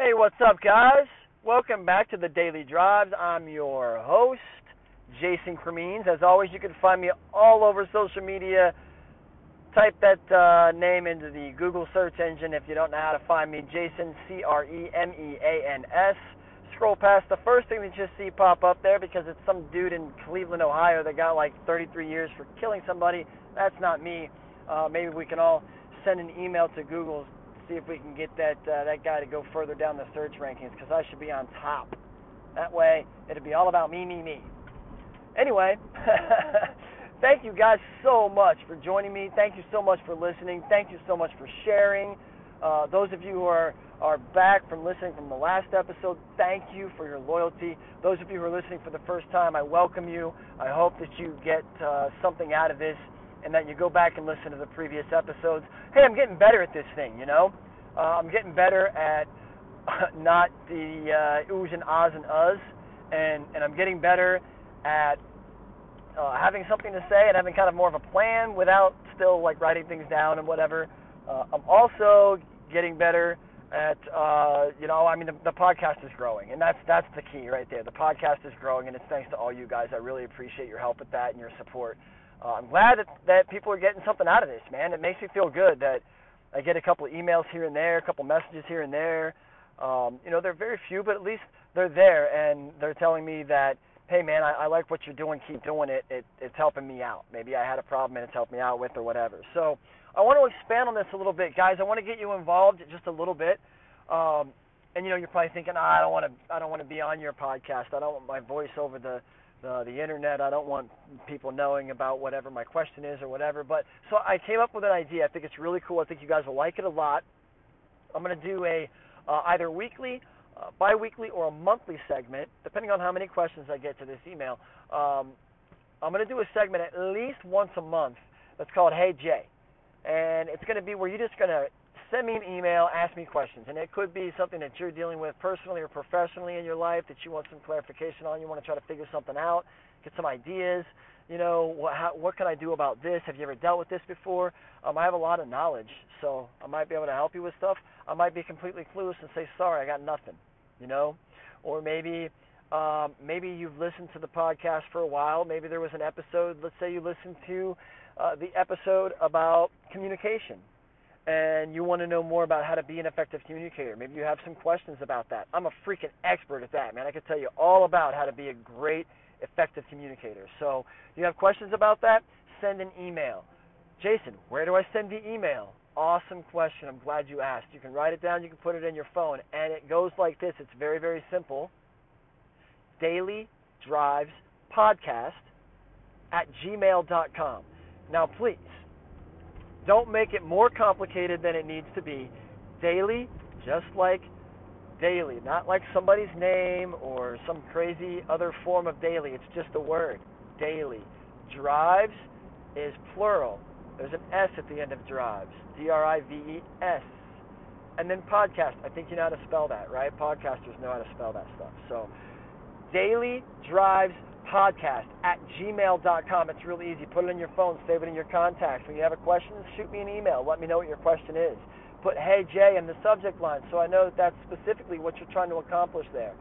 Hey, what's up, guys? Welcome back to the Daily Drives. I'm your host, Jason Cremeans. As always, you can find me all over social media. Type that uh, name into the Google search engine if you don't know how to find me. Jason, C R E M E A N S. Scroll past the first thing that you see pop up there because it's some dude in Cleveland, Ohio that got like 33 years for killing somebody. That's not me. Uh, maybe we can all send an email to Google see if we can get that uh, that guy to go further down the search rankings because I should be on top. That way, it'd be all about me, me, me. Anyway, thank you guys so much for joining me. Thank you so much for listening. Thank you so much for sharing. Uh, those of you who are are back from listening from the last episode, thank you for your loyalty. Those of you who are listening for the first time, I welcome you. I hope that you get uh, something out of this and that you go back and listen to the previous episodes. Hey, I'm getting better at this thing, you know. Uh, I'm getting better at not the uh, oohs and ahs and uhs, and and I'm getting better at uh, having something to say and having kind of more of a plan without still like writing things down and whatever. Uh, I'm also getting better at uh, you know I mean the, the podcast is growing and that's that's the key right there. The podcast is growing and it's thanks to all you guys. I really appreciate your help with that and your support. Uh, I'm glad that that people are getting something out of this, man. It makes me feel good that I get a couple of emails here and there, a couple of messages here and there. Um, you know, they're very few, but at least they're there and they're telling me that, hey man, I, I like what you're doing, keep doing it. it. It's helping me out. Maybe I had a problem and it's helped me out with or whatever. So I want to expand on this a little bit, guys. I want to get you involved just a little bit. Um, and you know, you're probably thinking, oh, I don't want to, I don't want to be on your podcast. I don't want my voice over the the the internet. I don't want people knowing about whatever my question is or whatever. But so I came up with an idea. I think it's really cool. I think you guys will like it a lot. I'm going to do a uh, either weekly, uh, biweekly, or a monthly segment, depending on how many questions I get to this email. Um, I'm going to do a segment at least once a month that's called Hey Jay, and it's going to be where you're just going to send me an email, ask me questions. And it could be something that you're dealing with personally or professionally in your life that you want some clarification on. You want to try to figure something out, get some ideas. You know, what, how, what can I do about this? Have you ever dealt with this before? Um, I have a lot of knowledge, so I might be able to help you with stuff. I might be completely clueless and say, sorry, I got nothing, you know? Or maybe um, maybe you've listened to the podcast for a while. Maybe there was an episode, let's say you listened to uh, the episode about communication and you want to know more about how to be an effective communicator. Maybe you have some questions about that. I'm a freaking expert at that, man. I can tell you all about how to be a great effective communicator. So, you have questions about that? Send an email. Jason, where do I send the email? Awesome question. I'm glad you asked. You can write it down, you can put it in your phone, and it goes like this. It's very, very simple. Daily Drives Podcast at gmail.com. Now, please, don't make it more complicated than it needs to be. Daily, just like daily, not like somebody's name or some crazy other form of daily. It's just a word. Daily. Drives is plural. There's an S at the end of drives. D R I V E S. And then podcast. I think you know how to spell that, right? Podcasters know how to spell that stuff. So, daily drives podcast at gmail.com. It's really easy. Put it in your phone, save it in your contacts. When you have a question, shoot me an email. Let me know what your question is. Put Hey Jay in the subject line so I know that that's specifically what you're trying to accomplish there.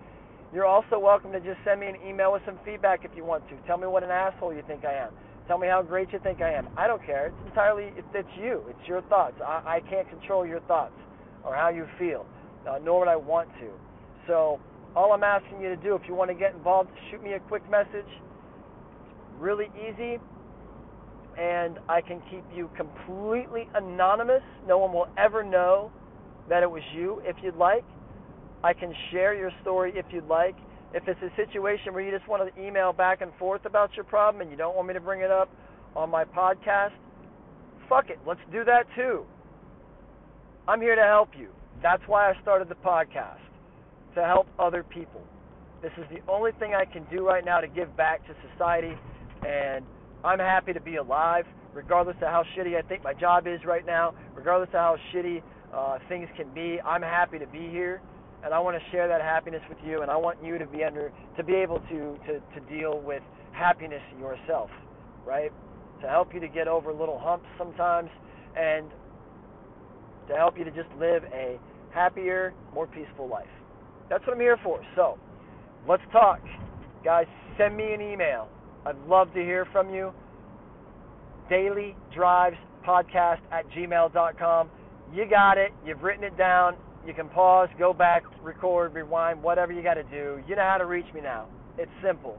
You're also welcome to just send me an email with some feedback if you want to. Tell me what an asshole you think I am. Tell me how great you think I am. I don't care. It's entirely, it's, you. It's your thoughts. I, I can't control your thoughts or how you feel, uh, nor would I want to. So, all I'm asking you to do, if you want to get involved, shoot me a quick message. Really easy. And I can keep you completely anonymous. No one will ever know that it was you if you'd like. I can share your story if you'd like. If it's a situation where you just want to email back and forth about your problem and you don't want me to bring it up on my podcast, fuck it. Let's do that too. I'm here to help you. That's why I started the podcast to help other people. This is the only thing I can do right now to give back to society, and I'm happy to be alive, regardless of how shitty I think my job is right now, regardless of how shitty uh, things can be. I'm happy to be here, and I want to share that happiness with you, and I want you to be under to be able to to to deal with happiness yourself, right? To help you to get over little humps sometimes, and to help you to just live a happier, more peaceful life. That's what I'm here for. So, let's talk. Guys, send me an email. I'd love to hear from you. Daily Drives Podcast at gmail.com. You got it. You've written it down. You can pause, go back, record, rewind, whatever you got to do. You know how to reach me now. It's simple.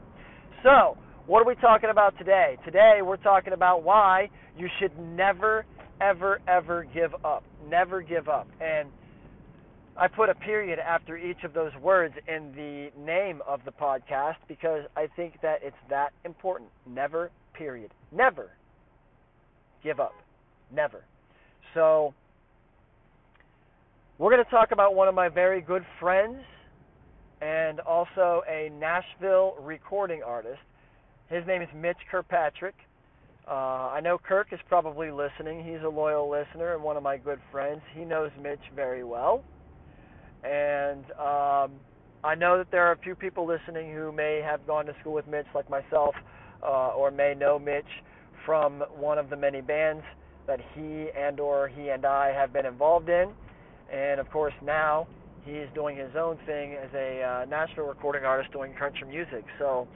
So, what are we talking about today? Today, we're talking about why you should never, ever, ever give up. Never give up. And I put a period after each of those words in the name of the podcast because I think that it's that important. Never, period. Never give up. Never. So, we're going to talk about one of my very good friends and also a Nashville recording artist. His name is Mitch Kirkpatrick. Uh, I know Kirk is probably listening. He's a loyal listener and one of my good friends. He knows Mitch very well. And um, I know that there are a few people listening who may have gone to school with Mitch, like myself, uh, or may know Mitch from one of the many bands that he and or he and I have been involved in. And of course, now he's doing his own thing as a uh, Nashville recording artist doing country music. So,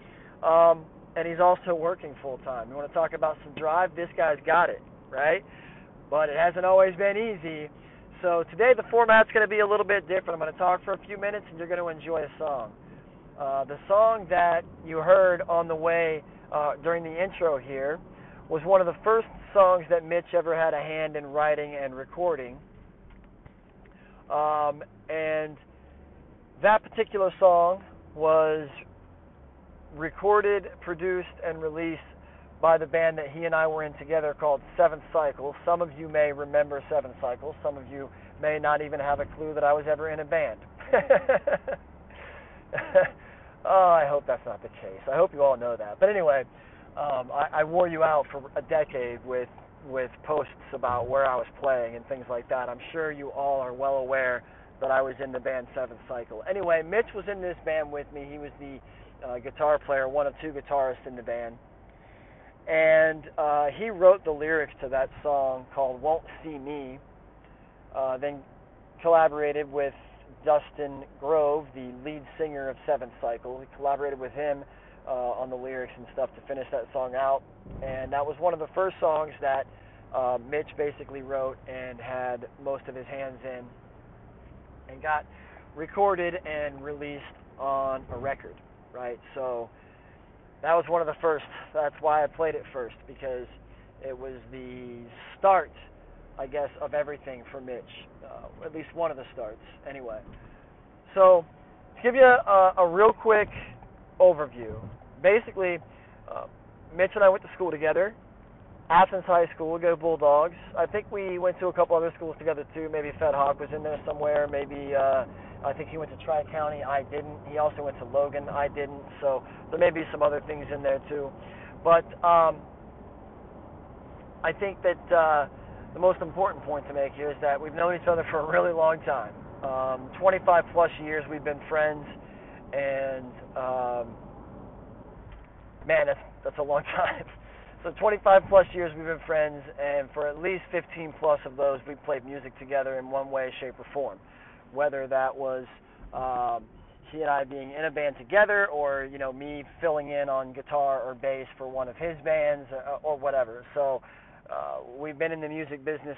um, and he's also working full time. You want to talk about some drive? This guy's got it, right? But it hasn't always been easy. So today the format's going to be a little bit different. I'm going to talk for a few minutes, and you're going to enjoy a song. Uh, the song that you heard on the way uh, during the intro here was one of the first songs that Mitch ever had a hand in writing and recording. Um, and that particular song was recorded, produced, and released by the band that he and I were in together called Seventh Cycle. Some of you may remember Seventh Cycle. Some of you may not even have a clue that I was ever in a band. oh, I hope that's not the case. I hope you all know that. But anyway, um, I, I wore you out for a decade with with posts about where I was playing and things like that. I'm sure you all are well aware that I was in the band Seventh Cycle. Anyway, Mitch was in this band with me. He was the uh, guitar player, one of two guitarists in the band. And uh, he wrote the lyrics to that song called Won't See Me, uh, then collaborated with Dustin Grove, the lead singer of Seventh Cycle. He collaborated with him uh, on the lyrics and stuff to finish that song out. And that was one of the first songs that uh, Mitch basically wrote and had most of his hands in and got recorded and released on a record, right? So that was one of the first. That's why I played it first because it was the start, I guess, of everything for Mitch. Uh, at least one of the starts, anyway. So to give you a, a real quick overview, basically, uh, Mitch and I went to school together. Athens High School, go Bulldogs. I think we went to a couple other schools together too. Maybe Fed Hock was in there somewhere. Maybe uh, I think he went to Tri County. I didn't. He also went to Logan. I didn't. So there may be some other things in there too. But um, I think that uh, the most important point to make here is that we've known each other for a really long time. Um, 25 plus years we've been friends, and um, man, that's that's a long time. So 25 plus years we've been friends, and for at least 15 plus of those, we played music together in one way, shape, or form. Whether that was um, he and I being in a band together, or you know me filling in on guitar or bass for one of his bands, or, uh, or whatever. So uh, we've been in the music business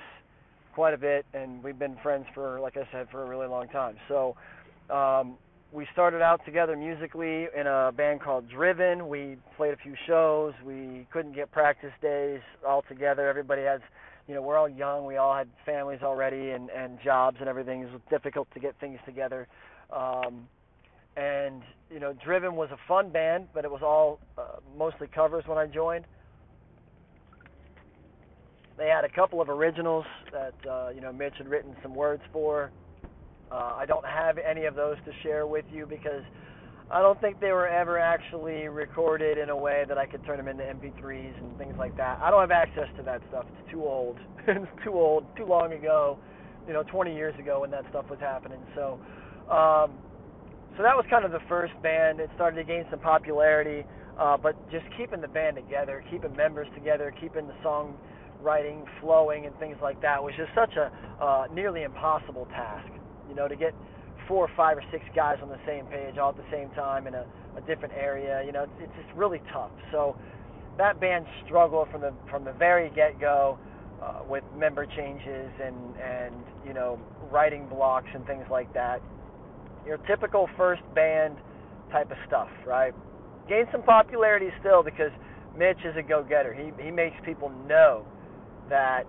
quite a bit, and we've been friends for, like I said, for a really long time. So um, we started out together musically in a band called Driven. We played a few shows. We couldn't get practice days all together. Everybody has, you know, we're all young. We all had families already and and jobs and everything. It was difficult to get things together. Um, and you know, Driven was a fun band, but it was all uh, mostly covers when I joined. They had a couple of originals that uh, you know Mitch had written some words for. Uh, I don't have any of those to share with you because I don't think they were ever actually recorded in a way that I could turn them into MP3s and things like that. I don't have access to that stuff. It's too old. it's too old, too long ago. You know, 20 years ago when that stuff was happening. So, um, so that was kind of the first band. It started to gain some popularity, uh, but just keeping the band together, keeping members together, keeping the song writing flowing and things like that was just such a uh, nearly impossible task You know, to get four or five or six guys on the same page all at the same time in a, a different area, you know, it's, it's just really tough. So that band struggled from the from the very get go uh, with member changes and and you know writing blocks and things like that. Your typical first band type of stuff, right? Gained some popularity still because Mitch is a go-getter. He he makes people know that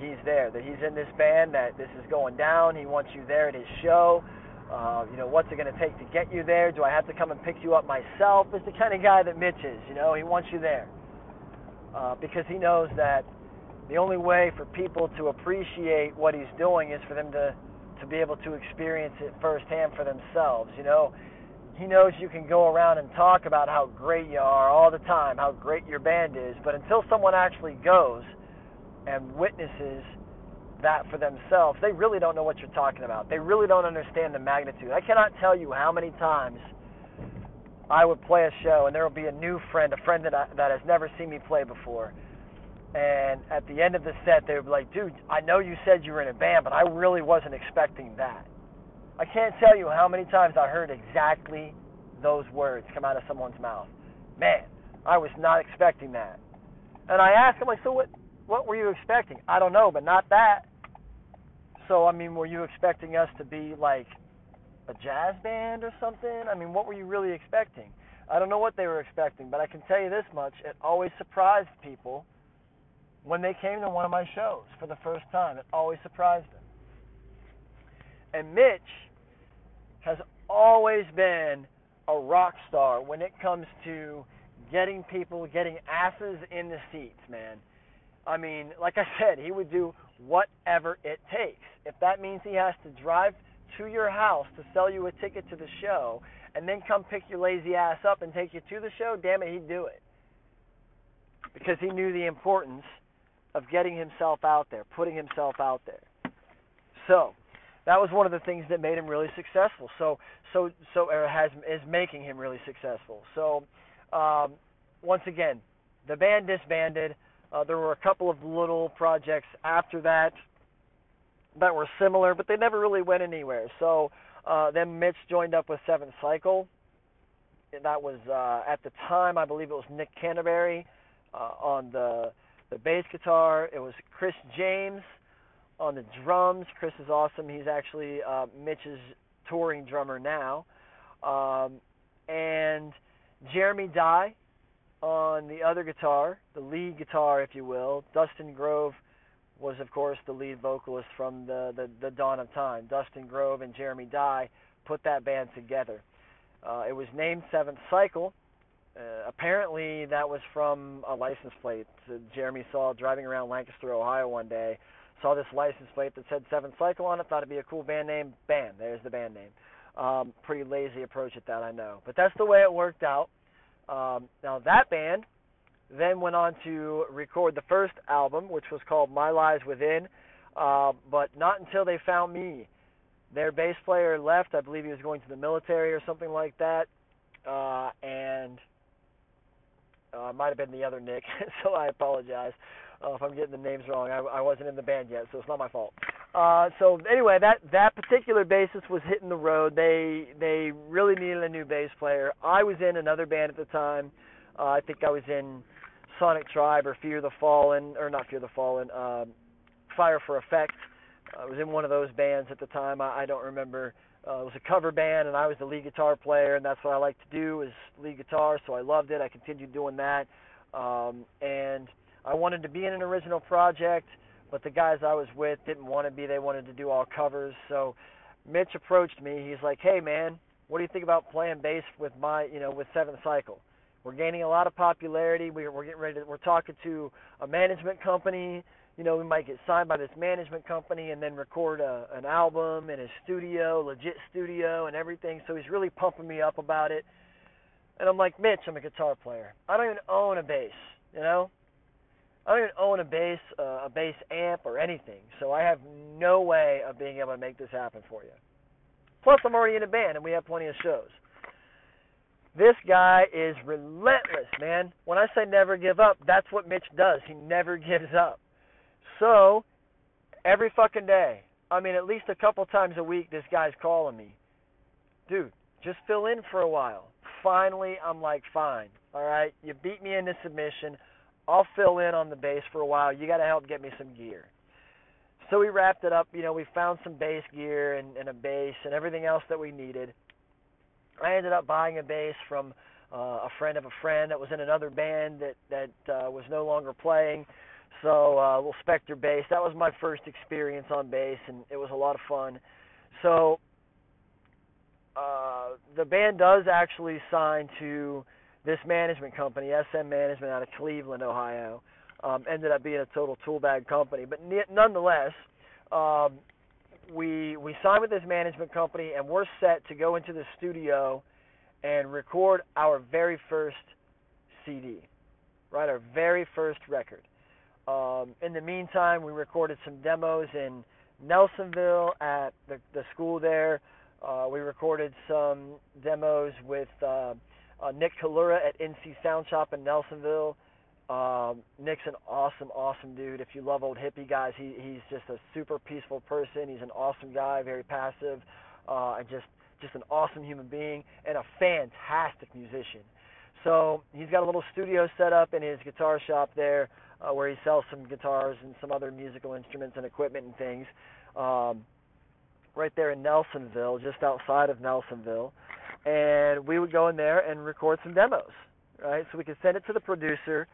he's there, that he's in this band, that this is going down. He wants you there at his show. Uh, you know, what's it going to take to get you there? Do I have to come and pick you up myself? It's the kind of guy that Mitch is. You know, he wants you there uh, because he knows that the only way for people to appreciate what he's doing is for them to to be able to experience it firsthand for themselves. You know, he knows you can go around and talk about how great you are all the time, how great your band is, but until someone actually goes and witnesses that for themselves, they really don't know what you're talking about. They really don't understand the magnitude. I cannot tell you how many times I would play a show and there will be a new friend, a friend that I, that has never seen me play before. And at the end of the set, they would be like, "Dude, I know you said you were in a band, but I really wasn't expecting that." I can't tell you how many times I heard exactly those words come out of someone's mouth. Man, I was not expecting that. And I asked him, like, so what? What were you expecting? I don't know, but not that. So I mean, were you expecting us to be like a jazz band or something? I mean, what were you really expecting? I don't know what they were expecting, but I can tell you this much: it always surprised people when they came to one of my shows for the first time. It always surprised them. And Mitch has always been a rock star when it comes to getting people, getting asses in the seats, man. I mean, like I said, he would do whatever it takes. If that means he has to drive to your house to sell you a ticket to the show and then come pick your lazy ass up and take you to the show, damn it, he'd do it. Because he knew the importance of getting himself out there, putting himself out there. So, that was one of the things that made him really successful. So, so, so, or has is making him really successful. So, um, once again, the band disbanded. Uh, there were a couple of little projects after that that were similar, but they never really went anywhere. So uh, then Mitch joined up with Seventh Cycle. That was uh, at the time, I believe it was Nick Canterbury uh, on the the bass guitar. It was Chris James on the drums. Chris is awesome. He's actually uh, Mitch's touring drummer now. Um, and Jeremy Dye on the other guitar, the lead guitar, if you will. Dustin Grove was, of course, the lead vocalist from the, the, the dawn of time. Dustin Grove and Jeremy Dye put that band together. Uh, it was named Seventh Cycle. Uh, apparently, that was from a license plate. So Jeremy saw driving around Lancaster, Ohio one day, saw this license plate that said Seventh Cycle on it, thought it'd be a cool band name. Bam, there's the band name. Um, pretty lazy approach at that, I know. But that's the way it worked out. Um, now, that band then went on to record the first album, which was called My Lies Within, uh, but not until they found me. Their bass player left. I believe he was going to the military or something like that, uh, and uh, might have been the other Nick. so I apologize uh, if I'm getting the names wrong. I, I wasn't in the band yet, so it's not my fault. Uh, so anyway, that that particular bassist was hitting the road. They they really needed a new bass player. I was in another band at the time. Uh, I think I was in Sonic Tribe or Fear the Fallen, or not Fear the Fallen, um, Fire for Effect. I was in one of those bands at the time. I, I don't remember. Uh, it was a cover band, and I was the lead guitar player, and that's what I like to do is lead guitar. So I loved it. I continued doing that, um, and I wanted to be in an original project, but the guys I was with didn't want to be. They wanted to do all covers. So Mitch approached me. He's like, "Hey, man, what do you think about playing bass with my, you know, with Seventh Cycle?" We're gaining a lot of popularity. We're, we're getting ready to, we're talking to a management company. You know, we might get signed by this management company and then record a, an album in a studio, legit studio, and everything. So he's really pumping me up about it. And I'm like, Mitch, I'm a guitar player. I don't even own a bass, you know? I don't even own a bass, uh, a bass amp or anything. So I have no way of being able to make this happen for you. Plus, I'm already in a band and we have plenty of shows. This guy is relentless, man. When I say never give up, that's what Mitch does. He never gives up. So, every fucking day, I mean, at least a couple times a week, this guy's calling me, dude. Just fill in for a while. Finally, I'm like, fine. All right, you beat me into submission. I'll fill in on the bass for a while. You got to help get me some gear. So we wrapped it up. You know, we found some bass gear and, and a bass and everything else that we needed. I ended up buying a bass from uh, a friend of a friend that was in another band that that uh, was no longer playing. So uh, little Spector bass. That was my first experience on bass, and it was a lot of fun. So uh, the band does actually sign to this management company, SM Management, out of Cleveland, Ohio. Um, ended up being a total tool bag company, but nonetheless, um, we we signed with this management company, and we're set to go into the studio and record our very first CD, right? Our very first record. Um, in the meantime, we recorded some demos in Nelsonville at the the school there. Uh, we recorded some demos with uh, uh, Nick Kalura at NC Sound Shop in Nelsonville. Um, Nick's an awesome, awesome dude. If you love old hippie guys, he he's just a super peaceful person. He's an awesome guy, very passive, uh, and just just an awesome human being and a fantastic musician. So he's got a little studio set up in his guitar shop there, uh, where he sells some guitars and some other musical instruments and equipment and things. Um, right there in Nelsonville, just outside of Nelsonville, and we would go in there and record some demos, right? So we could send it to the producer.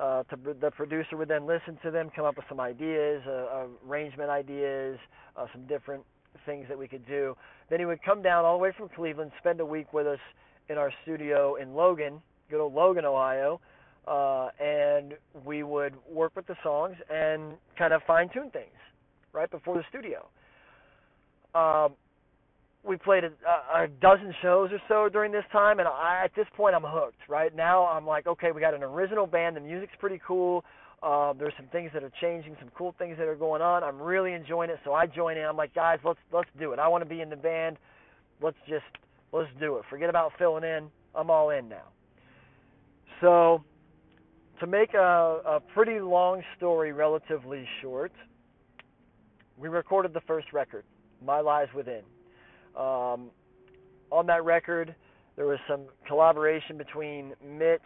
Uh, to, the producer would then listen to them, come up with some ideas, uh, arrangement ideas, uh, some different things that we could do. Then he would come down all the way from Cleveland, spend a week with us in our studio in Logan, good old Logan, Ohio, uh, and we would work with the songs and kind of fine tune things right before the studio. Um, we played a, a dozen shows or so during this time, and I, at this point, I'm hooked. Right now, I'm like, okay, we got an original band. The music's pretty cool. Uh, there's some things that are changing, some cool things that are going on. I'm really enjoying it, so I join in. I'm like, guys, let's let's do it. I want to be in the band. Let's just let's do it. Forget about filling in. I'm all in now. So, to make a, a pretty long story relatively short, we recorded the first record. My Lies Within. Um, on that record, there was some collaboration between Mitch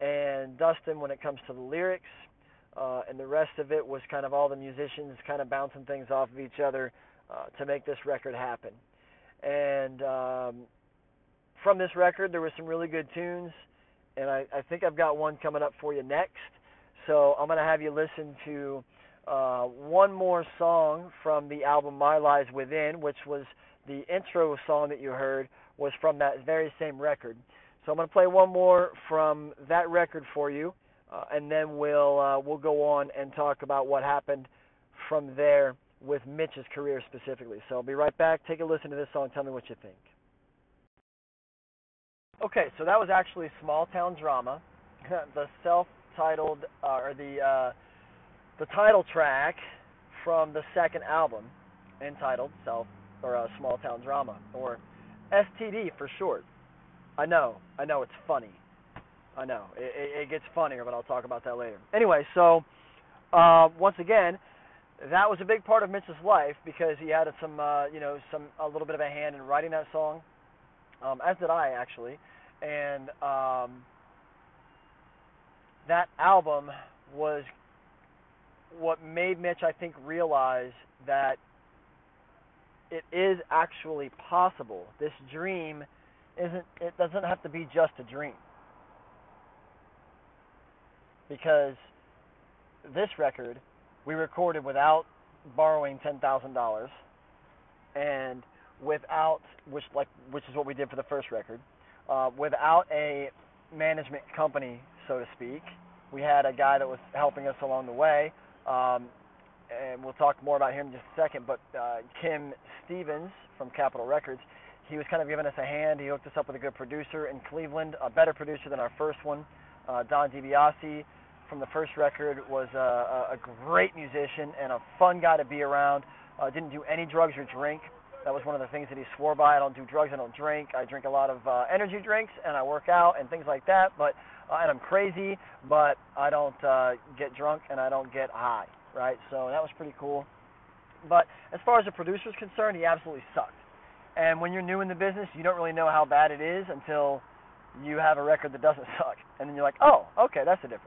and Dustin when it comes to the lyrics, uh, and the rest of it was kind of all the musicians kind of bouncing things off of each other uh, to make this record happen. And um, from this record, there were some really good tunes, and I, I think I've got one coming up for you next. So I'm going to have you listen to uh, one more song from the album My Lies Within, which was the intro song that you heard, was from that very same record. So I'm going to play one more from that record for you, uh, and then we'll uh, we'll go on and talk about what happened from there with Mitch's career specifically. So I'll be right back. Take a listen to this song. Tell me what you think. Okay, so that was actually Small Town Drama, the self-titled uh, or the uh, the title track from the second album, entitled Self or uh, Small Town Drama, or STD for short. I know, I know, it's funny. I know, it, it, it gets funnier, but I'll talk about that later. Anyway, so uh, once again, that was a big part of Mitch's life because he had some, uh, you know, some a little bit of a hand in writing that song, um, as did I actually, and um, that album was what made Mitch, I think, realize that it is actually possible. This dream isn't it doesn't have to be just a dream. Because this record we recorded without borrowing ten thousand dollars and without which like which is what we did for the first record, uh, without a management company, so to speak. We had a guy that was helping us along the way um, and we'll talk more about him in just a second. But uh, Kim Stevens from Capitol Records, he was kind of giving us a hand. He hooked us up with a good producer in Cleveland, a better producer than our first one. Uh, Don DiBiase from the first record was a, a great musician and a fun guy to be around. Uh, didn't do any drugs or drink. That was one of the things that he swore by. I don't do drugs. I don't drink. I drink a lot of uh, energy drinks and I work out and things like that. But uh, and I'm crazy, but I don't uh, get drunk and I don't get high right? So that was pretty cool. But as far as the producer's concerned, he absolutely sucked. And when you're new in the business, you don't really know how bad it is until you have a record that doesn't suck, and then you're like, oh, okay, that's the difference.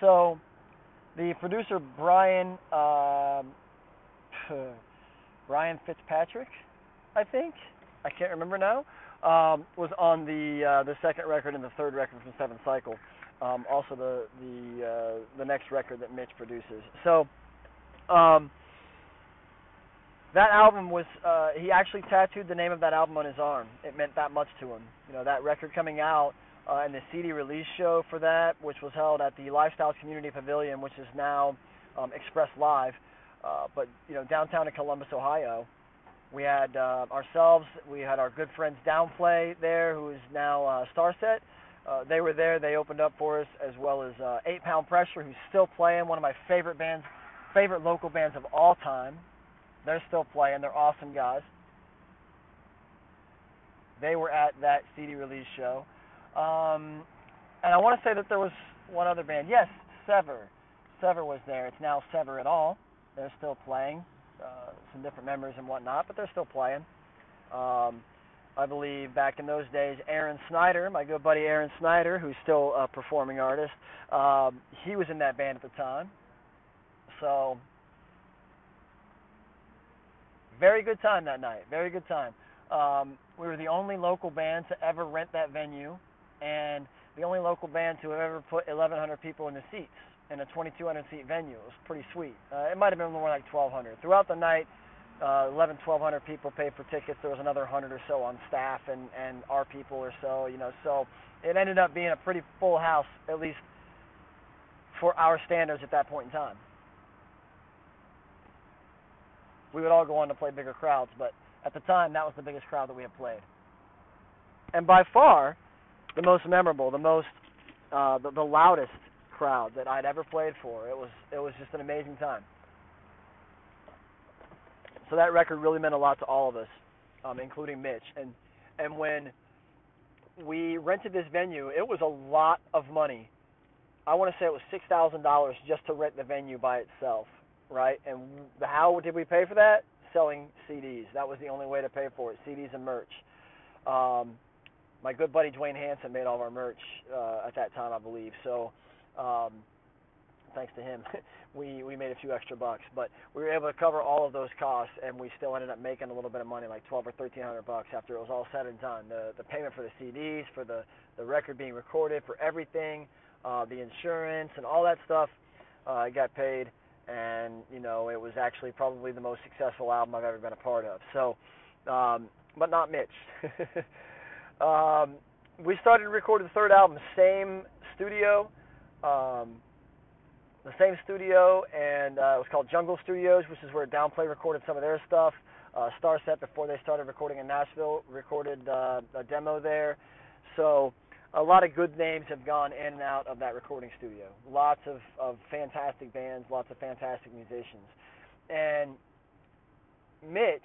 So, the producer Brian uh, Brian Fitzpatrick, I think, I can't remember now, um, was on the uh, the second record and the third record from Seventh Cycle. Um, also the the uh, the next record that Mitch produces. So. Um, that album was uh he actually tattooed the name of that album on his arm. It meant that much to him. You know, that record coming out uh and the CD release show for that, which was held at the Lifestyle Community Pavilion, which is now um Express Live. Uh but, you know, downtown in Columbus, Ohio. We had uh ourselves, we had our good friends Downplay there who is now uh Starset. Uh, they were there. They opened up for us, as well as uh, Eight Pound Pressure, who's still playing. One of my favorite bands, favorite local bands of all time. They're still playing. They're awesome guys. They were at that CD release show. Um, and I want to say that there was one other band. Yes, Sever. Sever was there. It's now Sever at all. They're still playing. Uh, some different members and whatnot, but they're still playing. Um, I believe back in those days, Aaron Snyder, my good buddy Aaron Snyder, who's still a performing artist, um, he was in that band at the time. So very good time that night. Very good time. Um, we were the only local band to ever rent that venue, and the only local band to have ever put 1,100 people in the seats in a 2,200 seat venue. It was pretty sweet. Uh, it might have been more like 1,200. Throughout the night, uh, 11, 1,200 people paid for tickets. There was another 100 or so on staff and and our people or so. You know, so it ended up being a pretty full house, at least for our standards at that point in time. we would all go on to play bigger crowds, but at the time that was the biggest crowd that we had played. And by far the most memorable, the most uh the, the loudest crowd that I'd ever played for. It was it was just an amazing time. So that record really meant a lot to all of us, um, including Mitch. And and when we rented this venue, it was a lot of money. I want to say it was six thousand dollars just to rent the venue by itself right? And how did we pay for that? Selling CDs. That was the only way to pay for it. CDs and merch. Um, my good buddy Dwayne Hanson made all of our merch uh, at that time, I believe. So, um, thanks to him, we we made a few extra bucks. But we were able to cover all of those costs, and we still ended up making a little bit of money, like twelve or thirteen hundred bucks after it was all said and done. The the payment for the CDs, for the the record being recorded, for everything, uh, the insurance, and all that stuff, uh, got paid and you know it was actually probably the most successful album I've ever been a part of. So, um, but not Mitch. um, we started to record the third album, same studio, um, the same studio, and uh, it was called Jungle Studios, which is where Downplay recorded some of their stuff. Uh, Starset, before they started recording in Nashville, recorded uh, a demo there. So a lot of good names have gone in and out of that recording studio. Lots of, of fantastic bands, lots of fantastic musicians. And Mitch,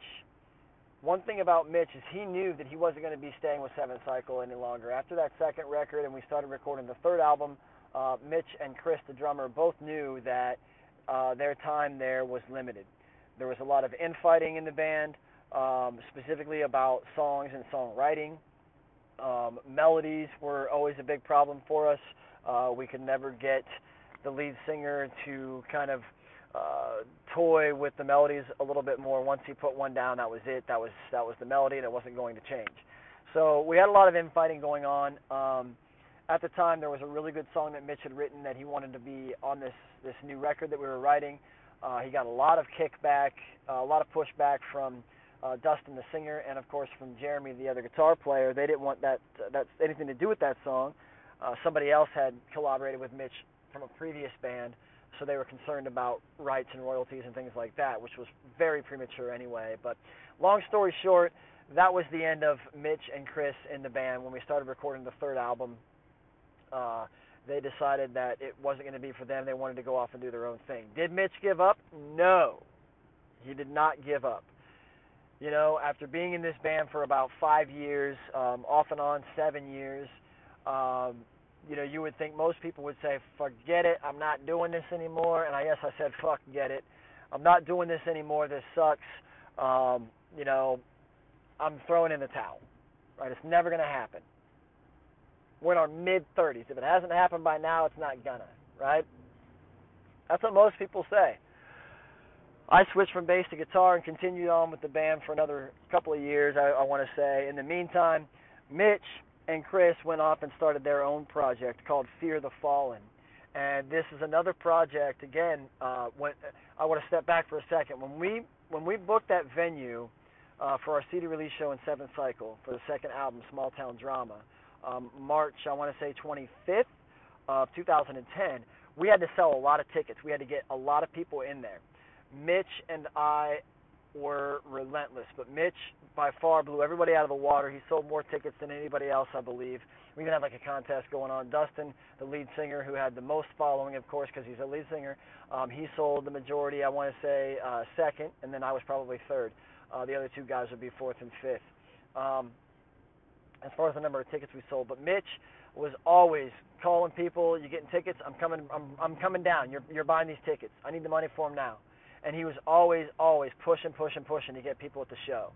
one thing about Mitch is he knew that he wasn't going to be staying with Seventh Cycle any longer. After that second record and we started recording the third album, uh, Mitch and Chris, the drummer, both knew that uh, their time there was limited. There was a lot of infighting in the band, um, specifically about songs and songwriting. Um, melodies were always a big problem for us. Uh, we could never get the lead singer to kind of uh, toy with the melodies a little bit more. Once he put one down, that was it. That was that was the melody, and it wasn't going to change. So we had a lot of infighting going on. Um, at the time, there was a really good song that Mitch had written that he wanted to be on this this new record that we were writing. Uh, he got a lot of kickback, uh, a lot of pushback from uh, Dustin the singer, and of course from Jeremy the other guitar player. They didn't want that uh, that anything to do with that song. Uh, somebody else had collaborated with Mitch from a previous band, so they were concerned about rights and royalties and things like that, which was very premature anyway. But long story short, that was the end of Mitch and Chris in the band when we started recording the third album. Uh, they decided that it wasn't going to be for them. They wanted to go off and do their own thing. Did Mitch give up? No. He did not give up you know, after being in this band for about five years, um, off and on seven years, um, you know, you would think most people would say, "Forget it, I'm not doing this anymore." And I guess I said, "Fuck, get it, I'm not doing this anymore. This sucks." Um, you know, I'm throwing in the towel. Right? It's never going to happen. We're in our mid 30s. If it hasn't happened by now, it's not gonna. Right? That's what most people say. I switched from bass to guitar and continued on with the band for another couple of years, I, I want to say. In the meantime, Mitch and Chris went off and started their own project called Fear the Fallen. And this is another project. Again, uh, when I want to step back for a second. When we when we booked that venue uh, for our CD release show in Seventh Cycle for the second album, Small Town Drama, um, March I want to say 25th of 2010, we had to sell a lot of tickets. We had to get a lot of people in there. Mitch and I were relentless, but Mitch by far blew everybody out of the water. He sold more tickets than anybody else, I believe. We even had like a contest going on. Dustin, the lead singer, who had the most following, of course, because he's a lead singer, um, he sold the majority. I want to say uh, second, and then I was probably third. Uh, the other two guys would be fourth and fifth. Um, as far as the number of tickets we sold, but Mitch was always calling people. You getting tickets? I'm coming. I'm I'm coming down. You're you're buying these tickets. I need the money for them now and he was always, always pushing, pushing, pushing to get people at the show.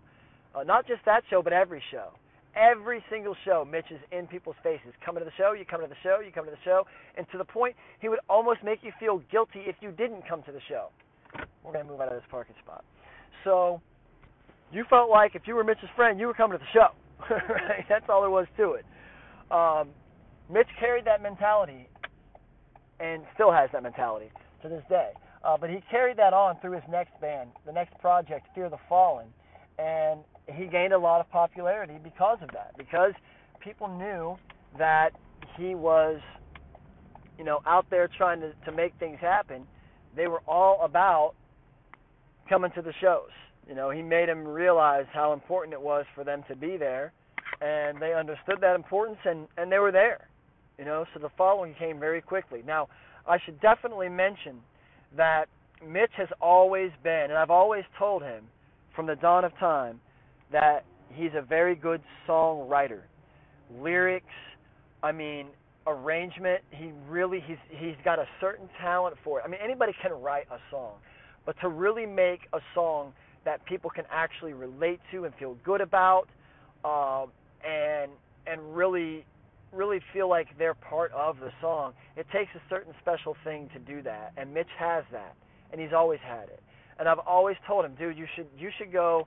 Uh, not just that show, but every show. Every single show, Mitch is in people's faces. Coming to the show, you come to the show, you come to the show, and to the point he would almost make you feel guilty if you didn't come to the show. We're gonna move out of this parking spot. So you felt like if you were Mitch's friend, you were coming to the show. right? That's all there was to it. Um, Mitch carried that mentality, and still has that mentality to this day. Uh, but he carried that on through his next band, the next project, Fear the Fallen, and he gained a lot of popularity because of that. Because people knew that he was, you know, out there trying to to make things happen. They were all about coming to the shows. You know, he made them realize how important it was for them to be there, and they understood that importance, and and they were there. You know, so the following came very quickly. Now, I should definitely mention that Mitch has always been, and I've always told him from the dawn of time that he's a very good songwriter. Lyrics, I mean, arrangement, he really he's he's got a certain talent for it. I mean, anybody can write a song, but to really make a song that people can actually relate to and feel good about, uh, and and really really feel like they're part of the song. It takes a certain special thing to do that, and Mitch has that, and he's always had it. And I've always told him, dude, you should you should go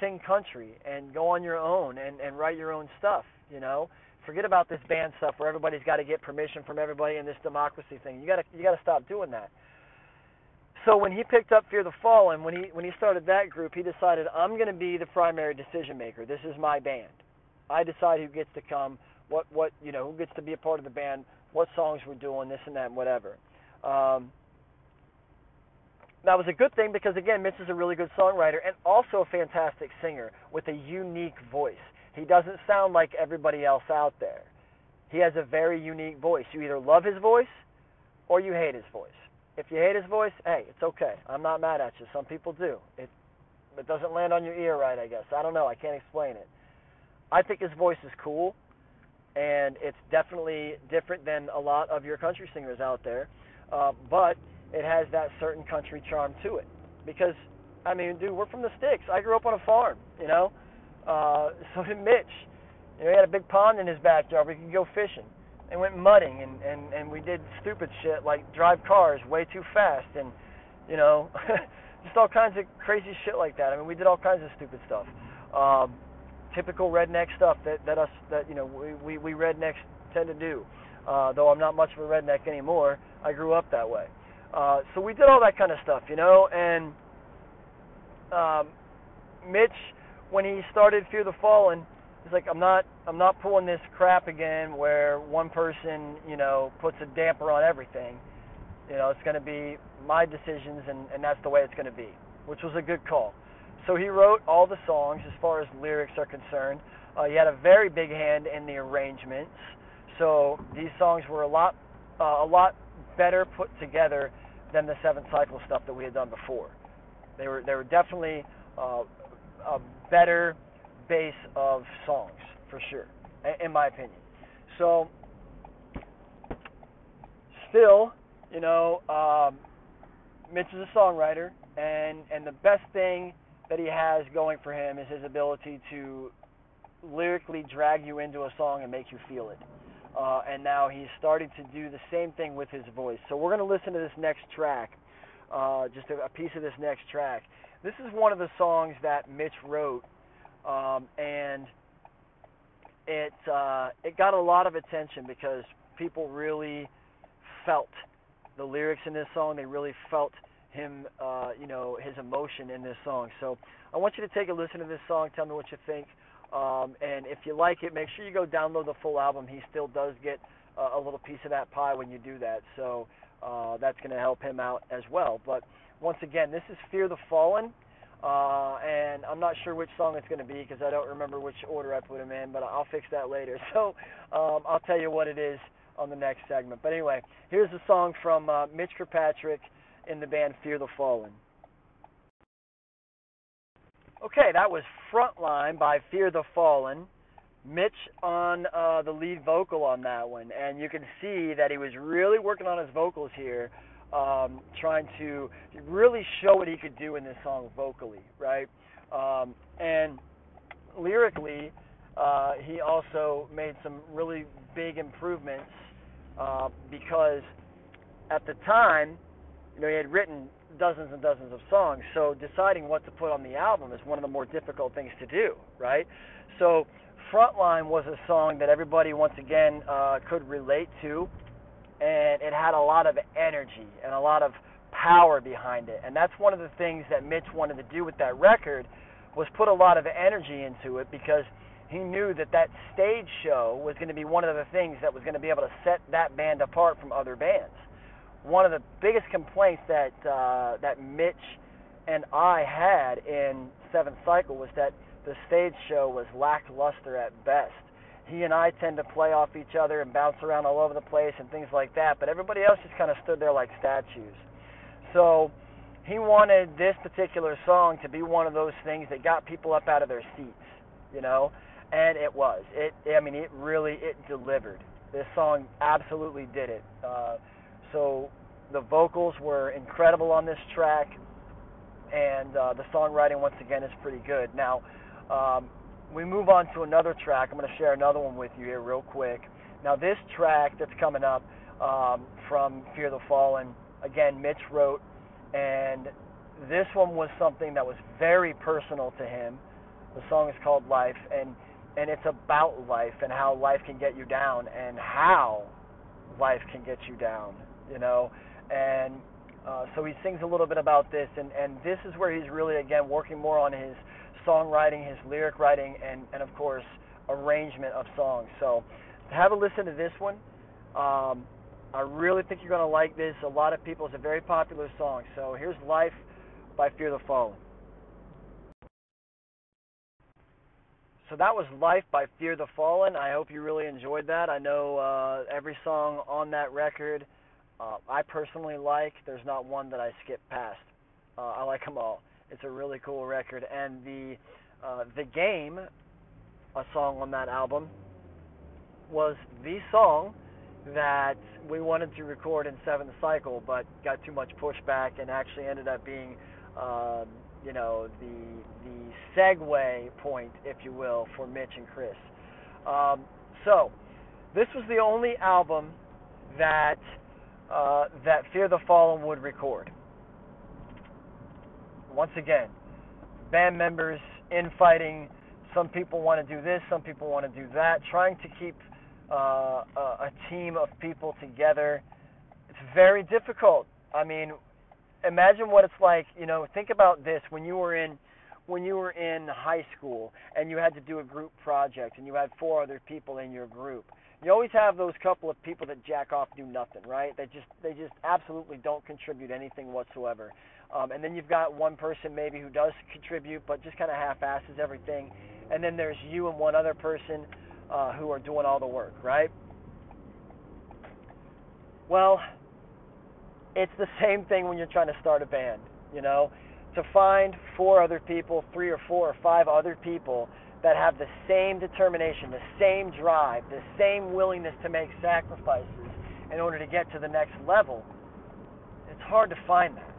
sing country and go on your own and and write your own stuff. You know, forget about this band stuff where everybody's got to get permission from everybody and this democracy thing. You gotta you gotta stop doing that. So when he picked up Fear the Fallen, when he when he started that group, he decided I'm going to be the primary decision maker. This is my band. I decide who gets to come what what you know who gets to be a part of the band, what songs we're doing, this and that, and whatever. Um, that was a good thing because again, Mitch is a really good songwriter and also a fantastic singer with a unique voice. He doesn't sound like everybody else out there. He has a very unique voice. You either love his voice or you hate his voice. If you hate his voice, hey, it's okay. I'm not mad at you. Some people do. It it doesn't land on your ear right, I guess. I don't know. I can't explain it. I think his voice is cool and it's definitely different than a lot of your country singers out there. Uh, but it has that certain country charm to it. Because, I mean, dude, we're from the sticks. I grew up on a farm, you know. Uh, so did Mitch. You know, he had a big pond in his backyard. We could go fishing. And went mudding, and and and we did stupid shit like drive cars way too fast, and you know, just all kinds of crazy shit like that. I mean, we did all kinds of stupid stuff. Um, typical redneck stuff that that us that you know we we, we rednecks tend to do. Uh, though I'm not much of a redneck anymore, I grew up that way. Uh, so we did all that kind of stuff, you know. And um, Mitch, when he started Fear the Fallen, he's like, I'm not I'm not pulling this crap again where one person you know puts a damper on everything. You know, it's going to be my decisions, and and that's the way it's going to be, which was a good call. So he wrote all the songs as far as lyrics are concerned. Uh, he had a very big hand in the arrangements. So these songs were a lot, uh, a lot better put together than the Seventh Cycle stuff that we had done before. They were, they were definitely uh, a better base of songs for sure, in my opinion. So still, you know, um, Mitch is a songwriter, and and the best thing that he has going for him is his ability to lyrically drag you into a song and make you feel it. Uh, and now he's starting to do the same thing with his voice. So we're going to listen to this next track, uh, just a, a piece of this next track. This is one of the songs that Mitch wrote, um, and it uh, it got a lot of attention because people really felt the lyrics in this song. They really felt him, uh, you know, his emotion in this song. So I want you to take a listen to this song. Tell me what you think. Um, and if you like it, make sure you go download the full album. He still does get uh, a little piece of that pie when you do that. So uh, that's going to help him out as well. But once again, this is Fear the Fallen. Uh, and I'm not sure which song it's going to be because I don't remember which order I put them in, but I'll fix that later. So um, I'll tell you what it is on the next segment. But anyway, here's a song from uh, Mitch Kirkpatrick in the band Fear the Fallen. Okay, that was Frontline by Fear the Fallen. Mitch on uh, the lead vocal on that one, and you can see that he was really working on his vocals here, um, trying to really show what he could do in this song vocally, right? Um, and lyrically, uh, he also made some really big improvements uh, because at the time, you know, he had written dozens and dozens of songs. So deciding what to put on the album is one of the more difficult things to do, right? So Frontline was a song that everybody once again uh, could relate to, and it had a lot of energy and a lot of power behind it. And that's one of the things that Mitch wanted to do with that record was put a lot of energy into it because he knew that that stage show was going to be one of the things that was going to be able to set that band apart from other bands one of the biggest complaints that uh, that Mitch and I had in Seventh Cycle was that the stage show was lackluster at best. He and I tend to play off each other and bounce around all over the place and things like that, but everybody else just kind of stood there like statues. So he wanted this particular song to be one of those things that got people up out of their seats, you know, and it was. It, I mean, it really it delivered. This song absolutely did it. Uh, so the vocals were incredible on this track, and uh, the songwriting once again is pretty good. Now, um, we move on to another track. I'm going to share another one with you here real quick. Now, this track that's coming up um, from Fear the Fallen, again, Mitch wrote, and this one was something that was very personal to him. The song is called Life, and and it's about life and how life can get you down and how life can get you down. You know, and uh, so he sings a little bit about this, and and this is where he's really again working more on his songwriting, his lyric writing, and and of course arrangement of songs. So have a listen to this one. Um, I really think you're going to like this. A lot of people, it's a very popular song. So here's Life by Fear the Fallen. So that was Life by Fear the Fallen. I hope you really enjoyed that. I know uh, every song on that record uh, I personally like. There's not one that I skip past. Uh, I like them all. It's a really cool record, and the uh, the game, a song on that album, was the song that we wanted to record in Seventh Cycle, but got too much pushback and actually ended up being, um, you know, the the segue point, if you will, for Mitch and Chris. Um, so, this was the only album that uh, that Fear the Fallen would record. Once again, band members infighting. Some people want to do this, some people want to do that. Trying to keep uh, a, a team of people together. It's very difficult. I mean, imagine what it's like. You know, think about this when you were in when you were in high school and you had to do a group project and you had four other people in your group you always have those couple of people that jack off do nothing, right? They just they just absolutely don't contribute anything whatsoever. Um, and then you've got one person maybe who does contribute, but just kind of half-asses everything. And then there's you and one other person uh, who are doing all the work, right? Well, it's the same thing when you're trying to start a band. You know, to find four other people, three or four or five other people that have the same determination, the same drive, the same willingness to make sacrifices in order to get to the next level, it's hard to find that.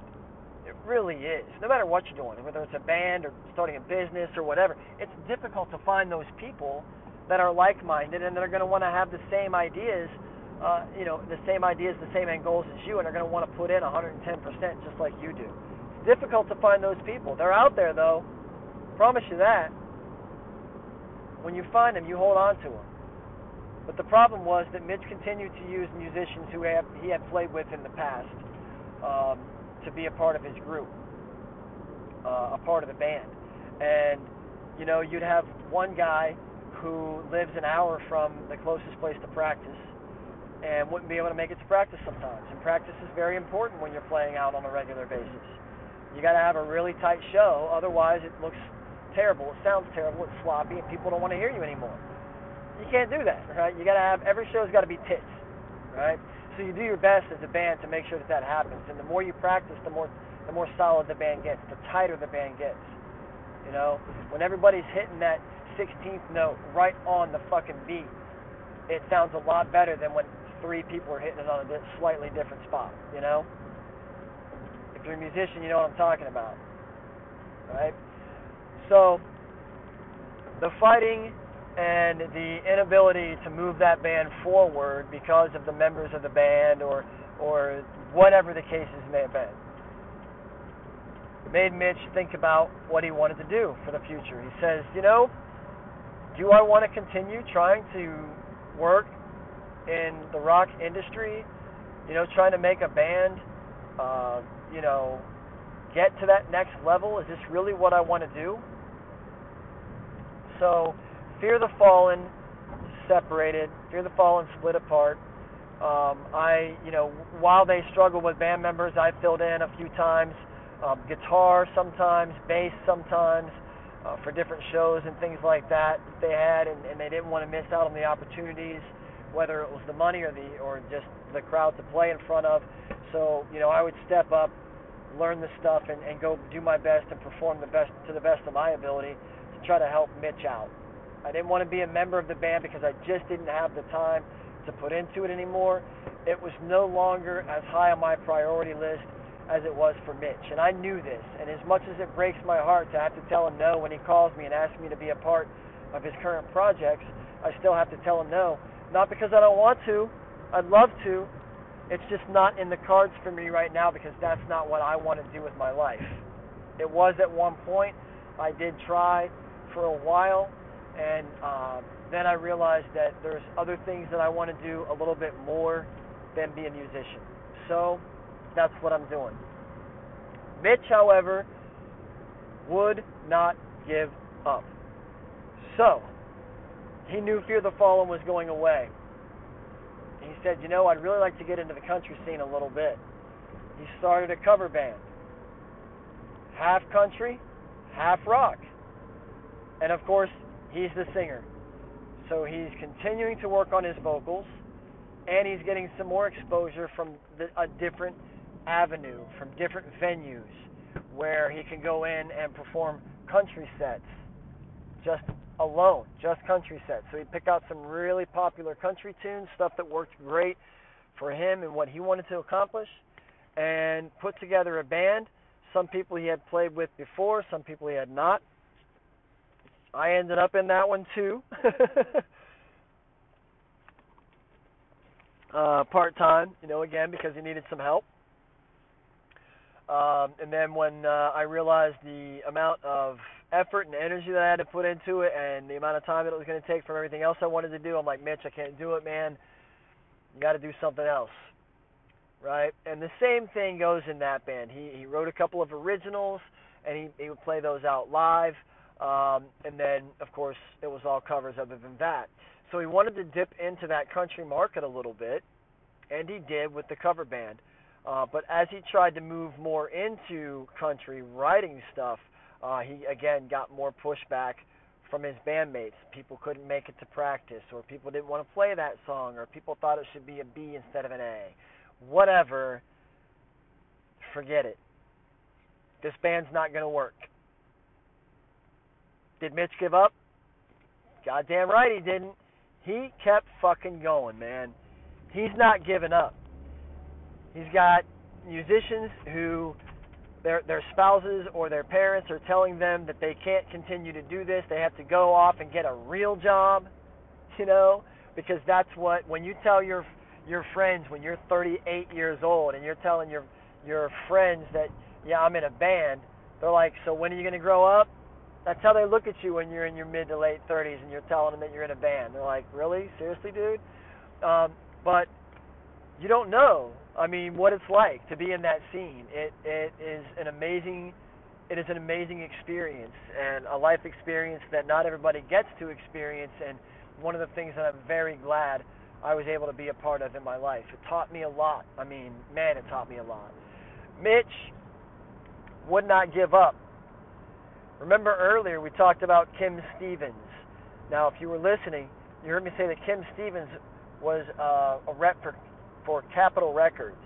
It really is. No matter what you're doing, whether it's a band or starting a business or whatever, it's difficult to find those people that are like-minded and that are going to want to have the same ideas, uh, you know, the same ideas, the same end goals as you, and are going to want to put in 110% just like you do. It's difficult to find those people. They're out there though. Promise you that. When you find them, you hold on to them. But the problem was that Mitch continued to use musicians who he had played with in the past um, to be a part of his group, uh, a part of the band. And, you know, you'd have one guy who lives an hour from the closest place to practice and wouldn't be able to make it to practice sometimes. And practice is very important when you're playing out on a regular basis. You got to have a really tight show, otherwise it looks terrible, it sounds terrible, it's sloppy, and people don't want to hear you anymore you can't do that, right? You got to have every show's got to be tits, right? So you do your best as a band to make sure that that happens. And the more you practice, the more the more solid the band gets, the tighter the band gets. You know, when everybody's hitting that 16th note right on the fucking beat, it sounds a lot better than when three people are hitting it on a slightly different spot. You know, if you're a musician, you know what I'm talking about, right? So the fighting and the inability to move that band forward because of the members of the band or or whatever the cases may have been. It made Mitch think about what he wanted to do for the future. He says, you know, do I want to continue trying to work in the rock industry? You know, trying to make a band, uh, you know, get to that next level? Is this really what I want to do? So Fear the Fallen separated. Fear the Fallen split apart. Um, I, you know, while they struggled with band members, I filled in a few times, um, guitar sometimes, bass sometimes, uh, for different shows and things like that they had, and, and they didn't want to miss out on the opportunities, whether it was the money or the or just the crowd to play in front of. So, you know, I would step up, learn the stuff, and, and go do my best and perform the best to the best of my ability to try to help Mitch out. I didn't want to be a member of the band because I just didn't have the time to put into it anymore. It was no longer as high on my priority list as it was for Mitch. And I knew this. And as much as it breaks my heart to have to tell him no when he calls me and asks me to be a part of his current projects, I still have to tell him no. Not because I don't want to, I'd love to. It's just not in the cards for me right now because that's not what I want to do with my life. It was at one point. I did try for a while, and um, then I realized that there's other things that I want to do a little bit more than be a musician. So that's what I'm doing. Mitch, however, would not give up. So he knew Fear the Fallen was going away. He said, You know, I'd really like to get into the country scene a little bit. He started a cover band half country, half rock. And of course, he's the singer. So he's continuing to work on his vocals, and he's getting some more exposure from the, a different avenue, from different venues, where he can go in and perform country sets just alone, just country sets. So he picked out some really popular country tunes, stuff that worked great for him and what he wanted to accomplish, and put together a band. Some people he had played with before, some people he had not I ended up in that one too. uh, part time, you know, again because he needed some help. Um, and then when uh, I realized the amount of effort and energy that I had to put into it, and the amount of time that it was going to take from everything else I wanted to do, I'm like, Mitch, I can't do it, man. You got to do something else, right? And the same thing goes in that band. He he wrote a couple of originals, and he he would play those out live. Um, and then, of course, it was all covers other than that. So he wanted to dip into that country market a little bit, and he did with the cover band. Uh, but as he tried to move more into country writing stuff, uh, he again got more pushback from his bandmates. People couldn't make it to practice, or people didn't want to play that song, or people thought it should be a B instead of an A. Whatever, forget it. This band's not going to work. Did Mitch give up? Goddamn right he didn't. He kept fucking going, man. he's not giving up. He's got musicians who their their spouses or their parents are telling them that they can't continue to do this. They have to go off and get a real job, you know, because that's what when you tell your your friends when you're 38 years old and you're telling your your friends that yeah, I'm in a band, they're like, "So when are you going to grow up?" That's how they look at you when you're in your mid to late 30s and you're telling them that you're in a band. They're like, "Really? Seriously, dude?" Um, but you don't know. I mean, what it's like to be in that scene. It it is an amazing it is an amazing experience and a life experience that not everybody gets to experience and one of the things that I'm very glad I was able to be a part of in my life. It taught me a lot. I mean, man, it taught me a lot. Mitch would not give up. Remember earlier we talked about Kim Stevens. Now, if you were listening, you heard me say that Kim Stevens was uh, a rep for for Capitol Records,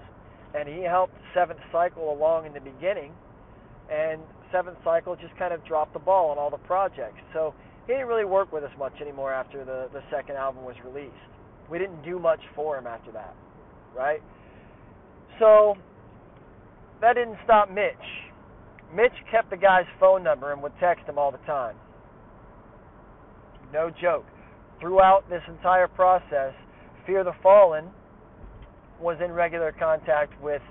and he helped Seventh Cycle along in the beginning, and Seventh Cycle just kind of dropped the ball on all the projects. So he didn't really work with us much anymore after the the second album was released. We didn't do much for him after that, right? So that didn't stop Mitch. Mitch kept the guy's phone number and would text him all the time. No joke. Throughout this entire process, Fear the Fallen was in regular contact with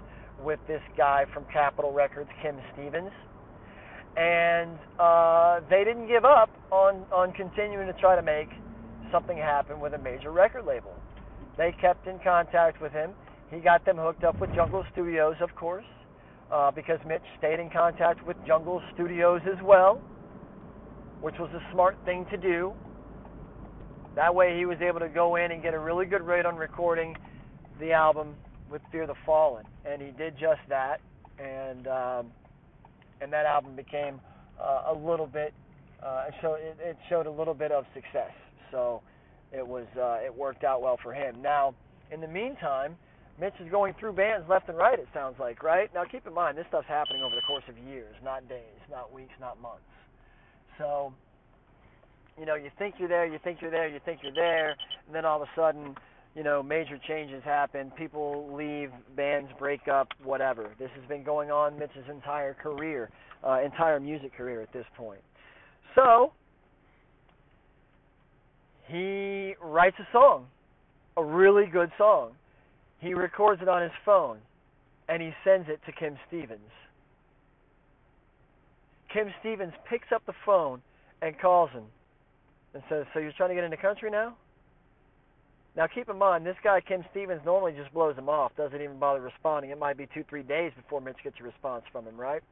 with this guy from Capitol Records, Kim Stevens, and uh, they didn't give up on on continuing to try to make something happen with a major record label. They kept in contact with him. He got them hooked up with Jungle Studios, of course, uh, because Mitch stayed in contact with Jungle Studios as well, which was a smart thing to do. That way, he was able to go in and get a really good rate on recording the album with Fear the Fallen, and he did just that, and um, and that album became uh, a little bit, uh, so it, it showed a little bit of success. So it was uh, it worked out well for him. Now, in the meantime, Mitch is going through bands left and right. It sounds like, right? Now, keep in mind this stuff's happening over the course of years, not days, not weeks, not months. So, you know, you think you're there, you think you're there, you think you're there, and then all of a sudden you know, major changes happen, people leave, bands break up, whatever. This has been going on Mitch's entire career, uh, entire music career at this point. So, he writes a song, a really good song. He records it on his phone, and he sends it to Kim Stevens. Kim Stevens picks up the phone and calls him and says, So you're trying to get into country now? Now, keep in mind, this guy, Kim Stevens, normally just blows him off, doesn't even bother responding. It might be two, three days before Mitch gets a response from him, right?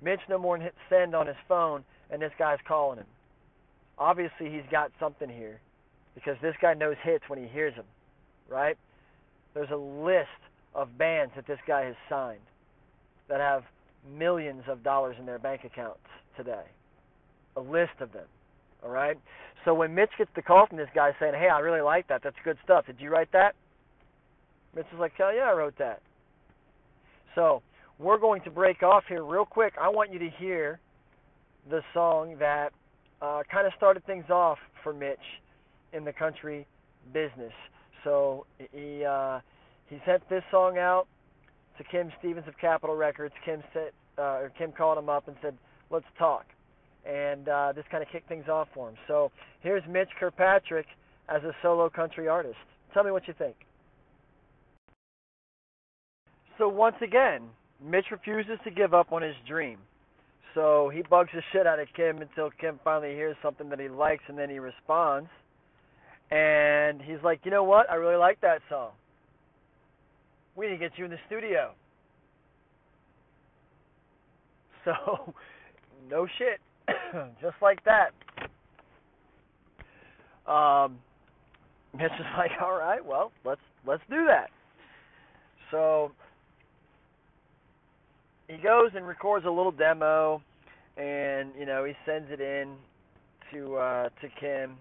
Mitch no more than hit send on his phone, and this guy's calling him. Obviously, he's got something here because this guy knows hits when he hears them, right? There's a list of bands that this guy has signed that have millions of dollars in their bank accounts today. A list of them. All right. So when Mitch gets the call from this guy saying, "Hey, I really like that. That's good stuff. Did you write that?" Mitch is like, "Hell yeah, I wrote that." So we're going to break off here real quick. I want you to hear the song that uh, kind of started things off for Mitch in the country business. So he uh, he sent this song out to Kim Stevens of Capitol Records. Kim said, uh, or Kim called him up and said, "Let's talk." and uh, this kind of kicked things off for him. So here's Mitch Kirkpatrick as a solo country artist. Tell me what you think. So once again, Mitch refuses to give up on his dream. So he bugs the shit out of Kim until Kim finally hears something that he likes and then he responds. And he's like, you know what? I really like that song. We need to get you in the studio. So, no shit. just like that. Um, Mitch is like, all right, well, let's let's do that. So he goes and records a little demo, and you know he sends it in to uh, to Kim,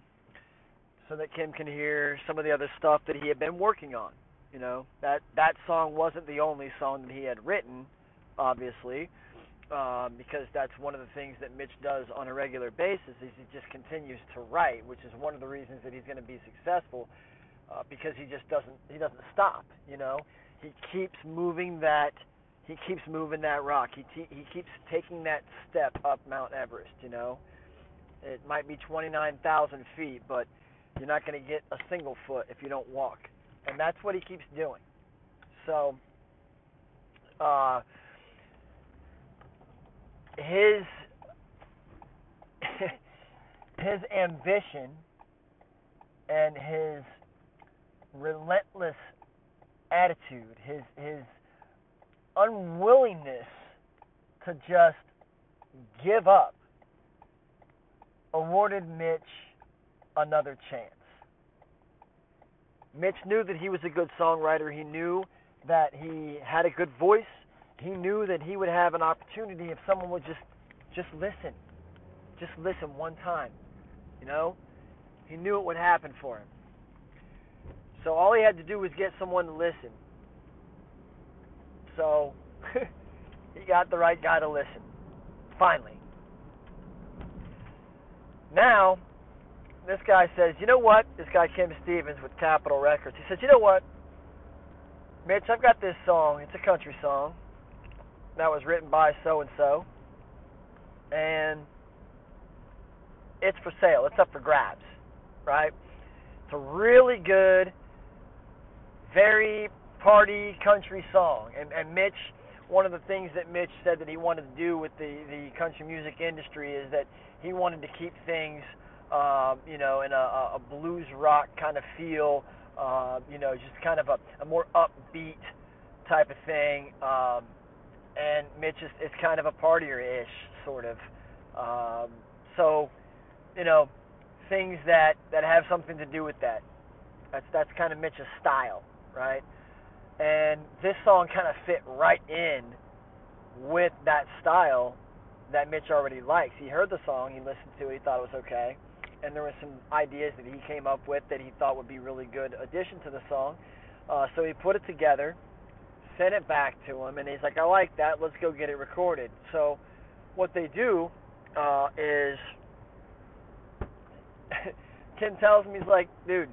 so that Kim can hear some of the other stuff that he had been working on. You know that that song wasn't the only song that he had written, obviously um, because that's one of the things that Mitch does on a regular basis is he just continues to write, which is one of the reasons that he's going to be successful uh, because he just doesn't he doesn't stop. You know, he keeps moving that he keeps moving that rock. He te- he keeps taking that step up Mount Everest. You know, it might be 29,000 feet, but you're not going to get a single foot if you don't walk, and that's what he keeps doing. So, uh, his his ambition and his relentless attitude, his his unwillingness to just give up awarded Mitch another chance. Mitch knew that he was a good songwriter. He knew that he had a good voice. He knew that he would have an opportunity if someone would just just listen. Just listen one time. You know? He knew it would happen for him. So all he had to do was get someone to listen. So he got the right guy to listen. Finally. Now, this guy says, you know what? This guy Kim Stevens with Capitol Records. He says, you know what? Mitch, I've got this song. It's a country song that was written by so and so, and it's for sale. It's up for grabs, right? It's a really good, very party country song. And, and Mitch, one of the things that Mitch said that he wanted to do with the the country music industry is that he wanted to keep things, uh, you know, in a, a blues rock kind of feel. Uh, you know, just kind of a, a more upbeat type of thing. Um, and Mitch is, is kind of a partier-ish sort of. Um, so, you know, things that that have something to do with that. That's that's kind of Mitch's style, right? And this song kind of fit right in with that style that Mitch already likes. He heard the song, he listened to it, he thought it was okay, and there were some ideas that he came up with that he thought would be really good addition to the song. Uh, so he put it together, sent it back to him, and he's like, "I like that. Let's go get it recorded." So what they do uh, is Kim tells me he's like, "Dude,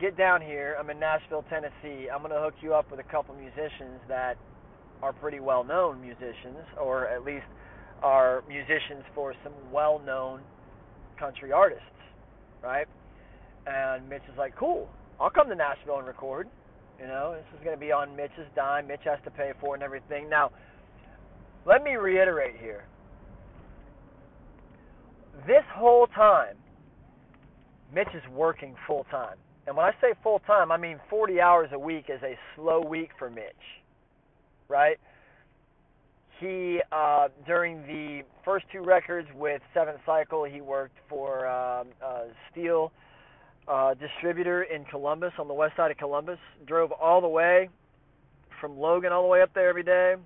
get down here. I'm in Nashville, Tennessee. I'm to hook you up with a couple musicians that are pretty well known musicians, or at least are musicians for some well known country artists, right? And Mitch is like, cool, I'll come to Nashville and record. You know, this is going to be on Mitch's dime. Mitch has to pay for it and everything. Now, let me reiterate here. This whole time, Mitch is working full time. And when I say full time, I mean 40 hours a week is a slow week for Mitch, right? He uh, during the first two records with Seventh Cycle, he worked for uh, Steel uh, distributor in Columbus on the west side of Columbus. Drove all the way from Logan all the way up there every day.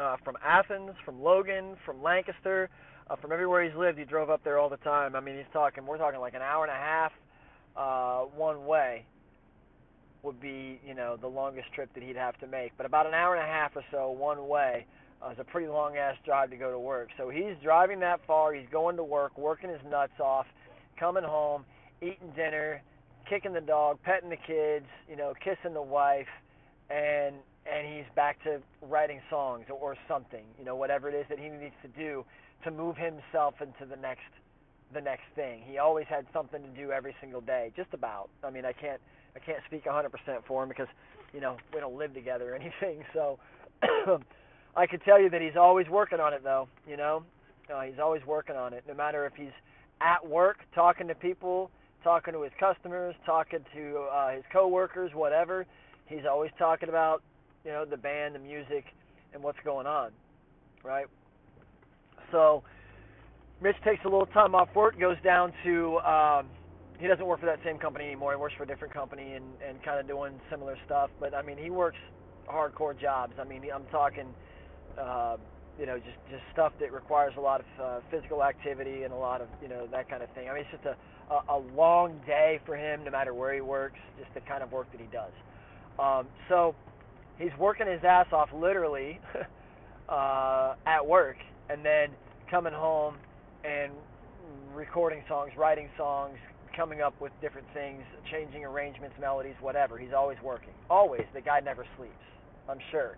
Uh, from Athens, from Logan, from Lancaster, uh, from everywhere he's lived, he drove up there all the time. I mean, he's talking, we're talking like an hour and a half uh, one way would be, you know, the longest trip that he'd have to make. But about an hour and a half or so one way uh, is a pretty long ass drive to go to work. So he's driving that far. He's going to work, working his nuts off, coming home, eating dinner, kicking the dog, petting the kids, you know, kissing the wife, and and he's back to writing songs or something, you know, whatever it is that he needs to do to move himself into the next the next thing. He always had something to do every single day, just about. I mean, I can't I can't speak 100% for him because you know we don't live together or anything. So I could tell you that he's always working on it, though. You know, uh, he's always working on it. No matter if he's at work talking to people, talking to his customers, talking to uh, his coworkers, whatever. He's always talking about you know the band, the music, and what's going on, right? So Mitch takes a little time off work, goes down to um, he doesn't work for that same company anymore. He works for a different company and and kind of doing similar stuff. But I mean, he works hardcore jobs. I mean, I'm talking, uh, you know, just just stuff that requires a lot of uh, physical activity and a lot of you know that kind of thing. I mean, it's just a a, a long day for him, no matter where he works. Just the kind of work that he does. Um, so he's working his ass off, literally, uh, at work, and then coming home and recording songs, writing songs, coming up with different things, changing arrangements, melodies, whatever. He's always working. Always. The guy never sleeps. I'm sure.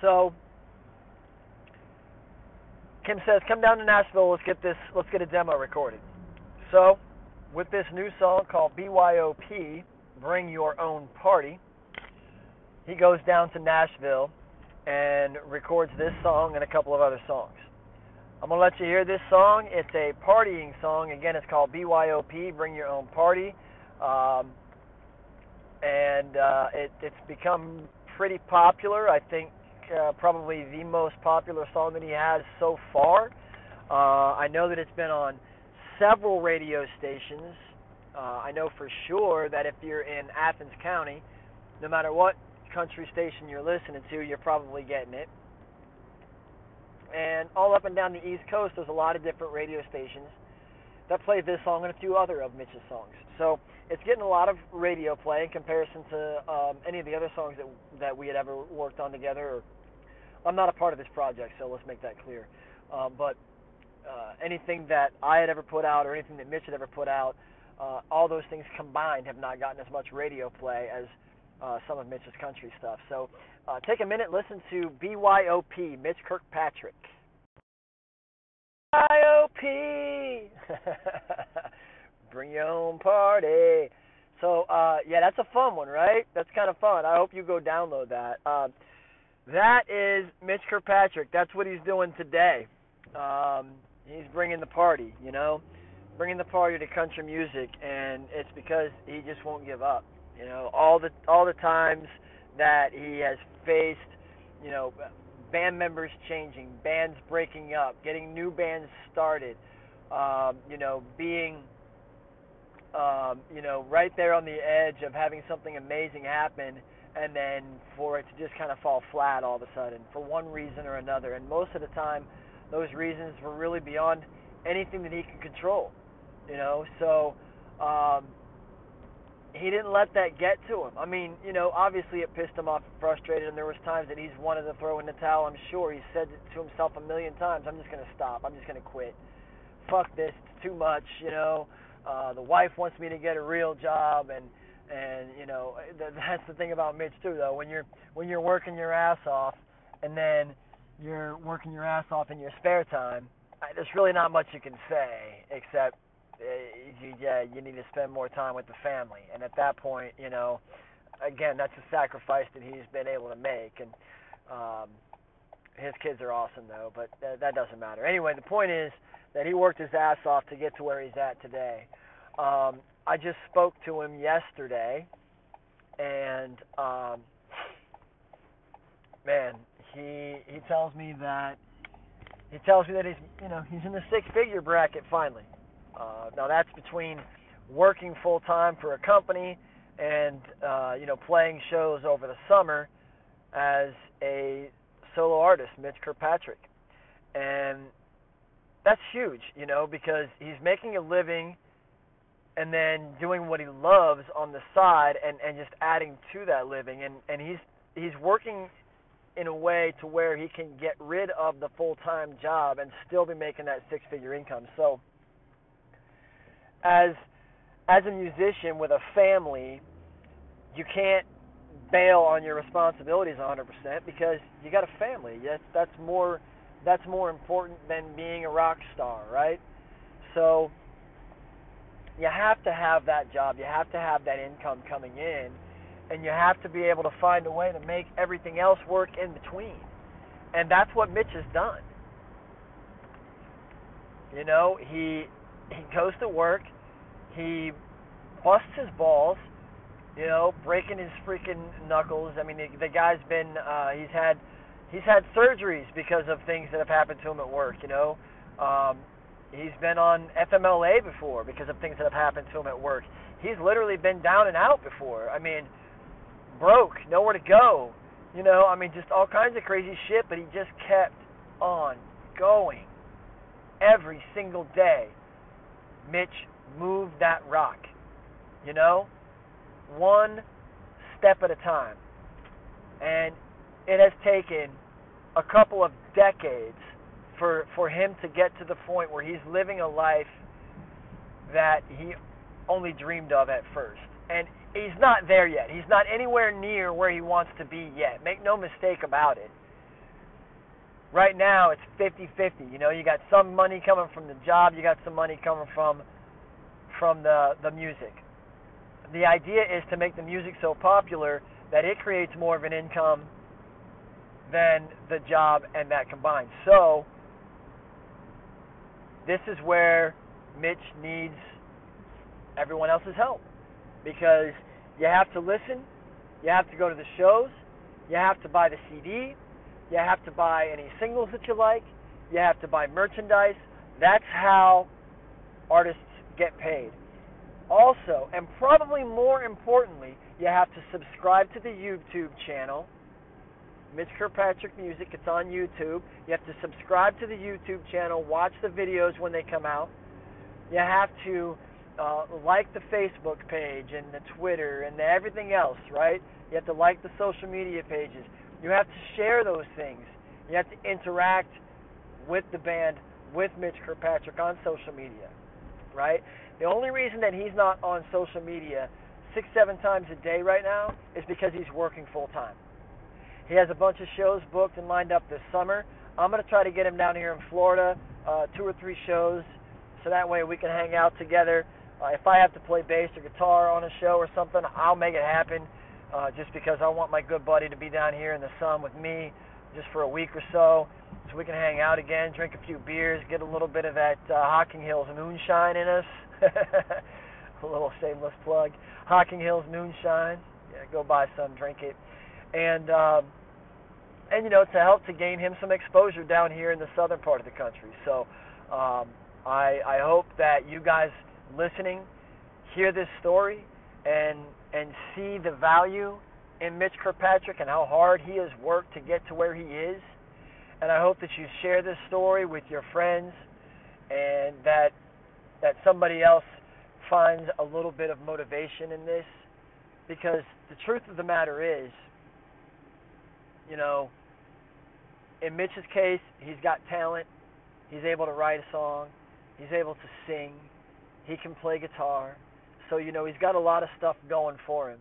So Kim says, "Come down to Nashville. Let's get this. Let's get a demo recorded." So, with this new song called BYOP, "Bring Your Own Party," he goes down to Nashville and records this song and a couple of other songs. I'm gonna let you hear this song. It's a partying song. Again, it's called BYOP, Bring Your Own Party, um, and uh, it, it's become pretty popular. I think uh, probably the most popular song that he has so far. Uh, I know that it's been on several radio stations. Uh, I know for sure that if you're in Athens County, no matter what country station you're listening to, you're probably getting it. And all up and down the East Coast, there's a lot of different radio stations that play this song and a few other of Mitch's songs. So it's getting a lot of radio play in comparison to um, any of the other songs that that we had ever worked on together. Or, I'm not a part of this project, so let's make that clear. Um, but uh, anything that I had ever put out or anything that Mitch had ever put out, uh, all those things combined have not gotten as much radio play as uh, some of Mitch's country stuff. So uh, take a minute, listen to BYOP, Mitch Kirkpatrick. BYOP, bring your own party. So uh, yeah, that's a fun one, right? That's kind of fun. I hope you go download that. That is Mitch Kirkpatrick. That's what he's doing today. Um, he's bringing the party, you know, bringing the party to country music, and it's because he just won't give up. You know, all the all the times that he has faced, you know, band members changing, bands breaking up, getting new bands started, um, you know, being um, you know, right there on the edge of having something amazing happen and then for it to just kind of fall flat all of a sudden for one reason or another. And most of the time, those reasons were really beyond anything that he could control. You know, so um, he didn't let that get to him. I mean, you know, obviously it pissed him off frustrated, and there was times that he's wanted to throw in the towel. I'm sure he said to himself a million times. I'm just gonna stop. I'm just gonna quit. Fuck this. It's too much. You know, uh, the wife wants me to get a real job, and and you know that's the thing about Mitch too. Though when you're when you're working your ass off, and then you're working your ass off in your spare time, there's really not much you can say except uh, you, yeah, you need to spend more time with the family. And at that point, you know, again, that's a sacrifice that he's been able to make. And um, his kids are awesome, though, but th- that doesn't matter. Anyway, the point is that he worked his ass off to get to where he's at today. Um, I just spoke to him yesterday, and um, man, he he tells me that he tells me that he's you know he's in the six figure bracket finally. Uh, now that's between working full time for a company and uh, you know playing shows over the summer as a solo artist, Mitch Kirkpatrick, and that's huge, you know, because he's making a living and then doing what he loves on the side and and just adding to that living and and he's he's working in a way to where he can get rid of the full-time job and still be making that six-figure income. So as as a musician with a family, you can't bail on your responsibilities 100% because you got a family. That's that's more that's more important than being a rock star, right? So you have to have that job. You have to have that income coming in and you have to be able to find a way to make everything else work in between. And that's what Mitch has done. You know, he he goes to work, he busts his balls, you know, breaking his freaking knuckles. I mean, the, the guy's been uh, he's had he's had surgeries because of things that have happened to him at work. You know, um, he's been on FMLA before because of things that have happened to him at work. He's literally been down and out before. I mean, broke, nowhere to go. You know, I mean, just all kinds of crazy shit. But he just kept on going every single day. Mitch moved that rock. You know, one step at a time. And it has taken a couple of decades for for him to get to the point where he's living a life that he only dreamed of at first. And he's not there yet. He's not anywhere near where he wants to be yet. Make no mistake about it. Right now it's 50-50. You know, you got some money coming from the job, you got some money coming from from the the music. The idea is to make the music so popular that it creates more of an income than the job and that combined. So this is where Mitch needs everyone else's help because you have to listen, you have to go to the shows, you have to buy the CD, you have to buy any singles that you like, you have to buy merchandise. That's how artists get paid. Also, and probably more importantly, you have to subscribe to the YouTube channel. Mitch Kirkpatrick Music, it's on YouTube. You have to subscribe to the YouTube channel, watch the videos when they come out. You have to uh, like the Facebook page and the Twitter and the everything else, right? You have to like the social media pages. You have to share those things. You have to interact with the band, with Mitch Kirkpatrick on social media, right? The only reason that he's not on social media six, seven times a day right now is because he's working full time. He has a bunch of shows booked and lined up this summer. I'm going to try to get him down here in Florida, uh, two or three shows, so that way we can hang out together. Uh, if I have to play bass or guitar on a show or something, I'll make it happen. Uh, just because I want my good buddy to be down here in the sun with me, just for a week or so, so we can hang out again, drink a few beers, get a little bit of that uh, Hocking Hills moonshine in us. a little shameless plug. Hocking Hills moonshine. Yeah, go buy some, drink it, and um, and you know to help to gain him some exposure down here in the southern part of the country. So um, I I hope that you guys listening hear this story and and see the value in Mitch Kirkpatrick and how hard he has worked to get to where he is. And I hope that you share this story with your friends and that that somebody else finds a little bit of motivation in this because the truth of the matter is you know in Mitch's case he's got talent he's able to write a song he's able to sing he can play guitar so you know he's got a lot of stuff going for him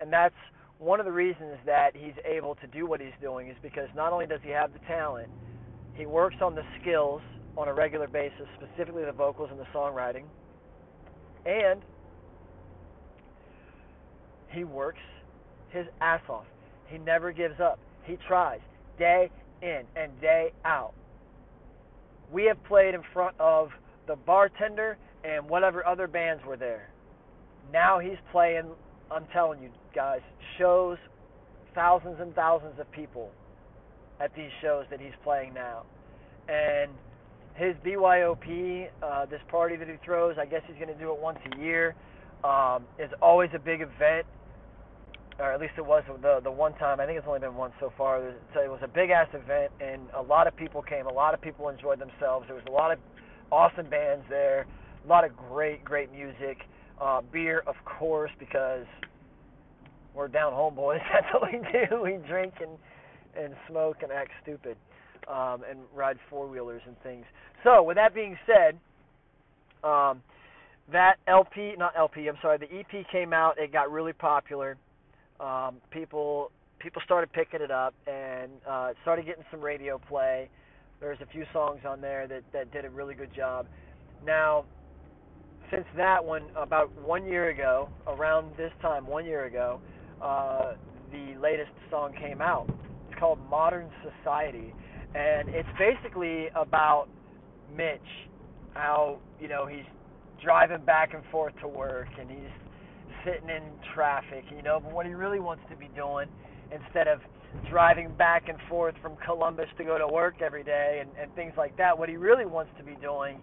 and that's one of the reasons that he's able to do what he's doing is because not only does he have the talent he works on the skills on a regular basis, specifically the vocals and the songwriting. And he works his ass off. He never gives up. He tries day in and day out. We have played in front of the bartender and whatever other bands were there. Now he's playing, I'm telling you guys, shows, thousands and thousands of people at these shows that he's playing now. And his BYOP, uh, this party that he throws, I guess he's going to do it once a year. Um, is always a big event, or at least it was the the one time. I think it's only been once so far. So it was a big ass event, and a lot of people came. A lot of people enjoyed themselves. There was a lot of awesome bands there. A lot of great, great music. Uh, beer, of course, because we're down home boys. That's what we do. We drink and and smoke and act stupid um, and ride four wheelers and things. So, with that being said, um, that LP, not LP, I'm sorry, the EP came out. It got really popular. Um, people people started picking it up and uh, started getting some radio play. There's a few songs on there that that did a really good job. Now, since that one, about one year ago, around this time, one year ago, uh, the latest song came out. It's called Modern Society, and it's basically about Mitch, how you know he's driving back and forth to work, and he's sitting in traffic, you know. But what he really wants to be doing, instead of driving back and forth from Columbus to go to work every day and, and things like that, what he really wants to be doing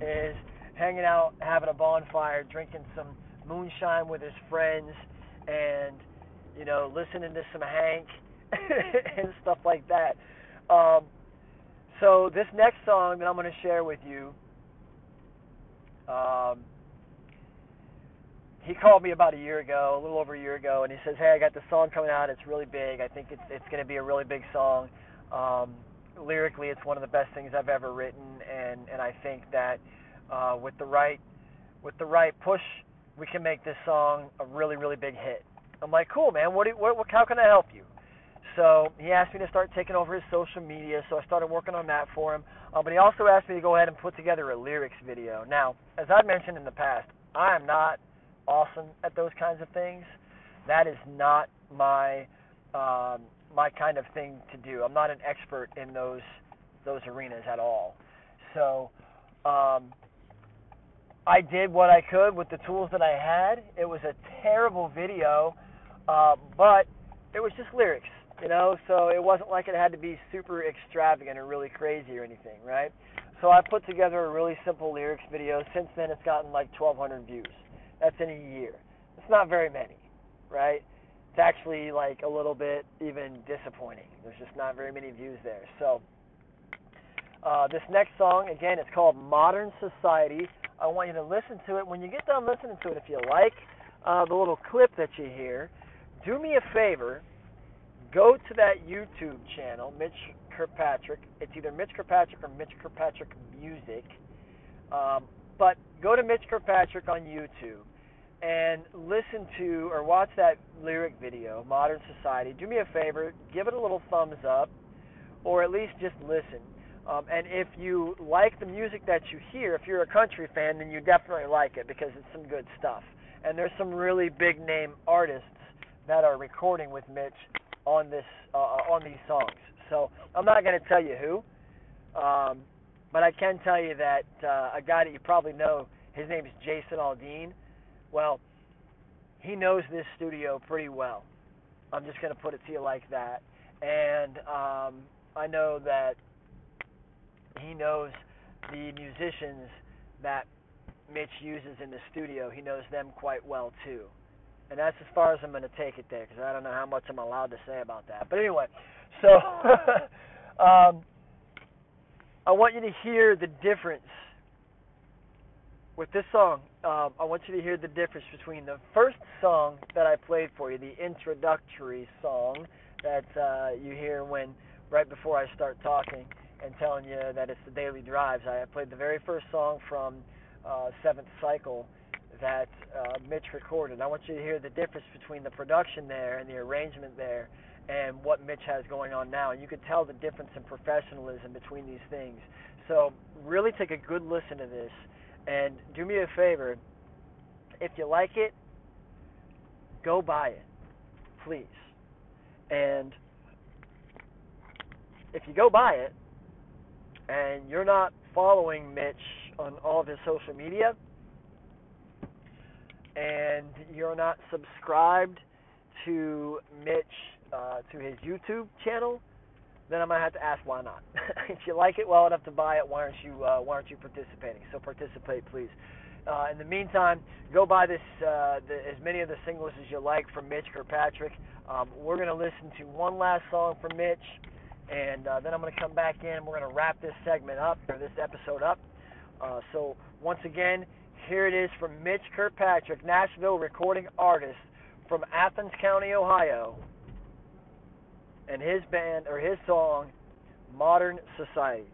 is hanging out, having a bonfire, drinking some moonshine with his friends, and you know, listening to some Hank and stuff like that. Um, so this next song that I'm going to share with you, um, he called me about a year ago, a little over a year ago, and he says, "Hey, I got this song coming out. It's really big. I think it's it's going to be a really big song. Um, lyrically, it's one of the best things I've ever written, and and I think that uh, with the right with the right push, we can make this song a really really big hit. I'm like, cool, man. What, do, what, what how can I help you? So he asked me to start taking over his social media, so I started working on that for him. Uh, but he also asked me to go ahead and put together a lyrics video. Now, as I've mentioned in the past, I am not awesome at those kinds of things. That is not my um, my kind of thing to do. I'm not an expert in those those arenas at all. So um, I did what I could with the tools that I had. It was a terrible video, uh, but it was just lyrics, you know. So it wasn't like it had to be super extravagant or really crazy or anything, right? So I put together a really simple lyrics video. Since then, it's gotten like 1,200 views. That's in a year. It's not very many, right? It's actually like a little bit even disappointing. There's just not very many views there. So uh, this next song, again, it's called Modern Society. I want you to listen to it. When you get done listening to it, if you like uh, the little clip that you hear, do me a favor. Go to that YouTube channel, Mitch Kirkpatrick. It's either Mitch Kirkpatrick or Mitch Kirkpatrick Music. Um, but go to Mitch Kirkpatrick on YouTube and listen to or watch that lyric video, Modern Society. Do me a favor, give it a little thumbs up, or at least just listen. Um, and if you like the music that you hear, if you're a country fan, then you definitely like it because it's some good stuff. And there's some really big name artists that are recording with Mitch on this uh, on these songs. So I'm not going to tell you who, um, but I can tell you that uh, a guy that you probably know, his name is Jason Aldean. Well, he knows this studio pretty well. I'm just going to put it to you like that. And um, I know that he knows the musicians that Mitch uses in the studio. He knows them quite well too. And that's as far as I'm going to take it there because I don't know how much I'm allowed to say about that. But anyway, so um, I want you to hear the difference with this song. Um, I want you to hear the difference between the first song that I played for you, the introductory song that uh, you hear when right before I start talking and telling you that it's the daily drives. I played the very first song from uh, Seventh Cycle that uh, Mitch recorded. I want you to hear the difference between the production there and the arrangement there and what Mitch has going on now. And you could tell the difference in professionalism between these things. So really take a good listen to this and do me a favor. If you like it, go buy it, please. And if you go buy it, and you're not following Mitch on all of his social media, and you're not subscribed to Mitch uh, to his YouTube channel, then I'm gonna have to ask why not. if you like it well enough to buy it, why aren't you uh, why aren't you participating? So participate, please. Uh, in the meantime, go buy this uh, the, as many of the singles as you like from Mitch Kirkpatrick. Um, we're to listen to one last song from Mitch and uh, then I'm to come back in. We're to wrap this segment up or this episode up. Uh, so once again, here it is from Mitch Kirkpatrick, Nashville recording artist from Athens County, Ohio, and his band or his song, Modern Society.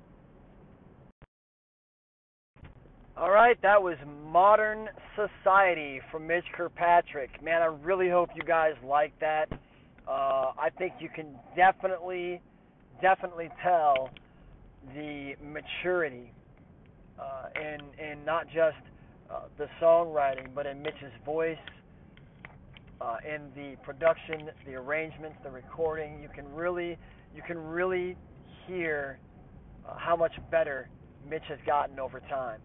All right, that was Modern Society from Mitch Kirkpatrick. Man, I really hope you guys like that. Uh, I think you can definitely definitely tell the maturity uh, in in not just uh, the songwriting, but in Mitch's voice, uh, in the production, the arrangements, the recording. You can really you can really hear uh, how much better Mitch has gotten over time.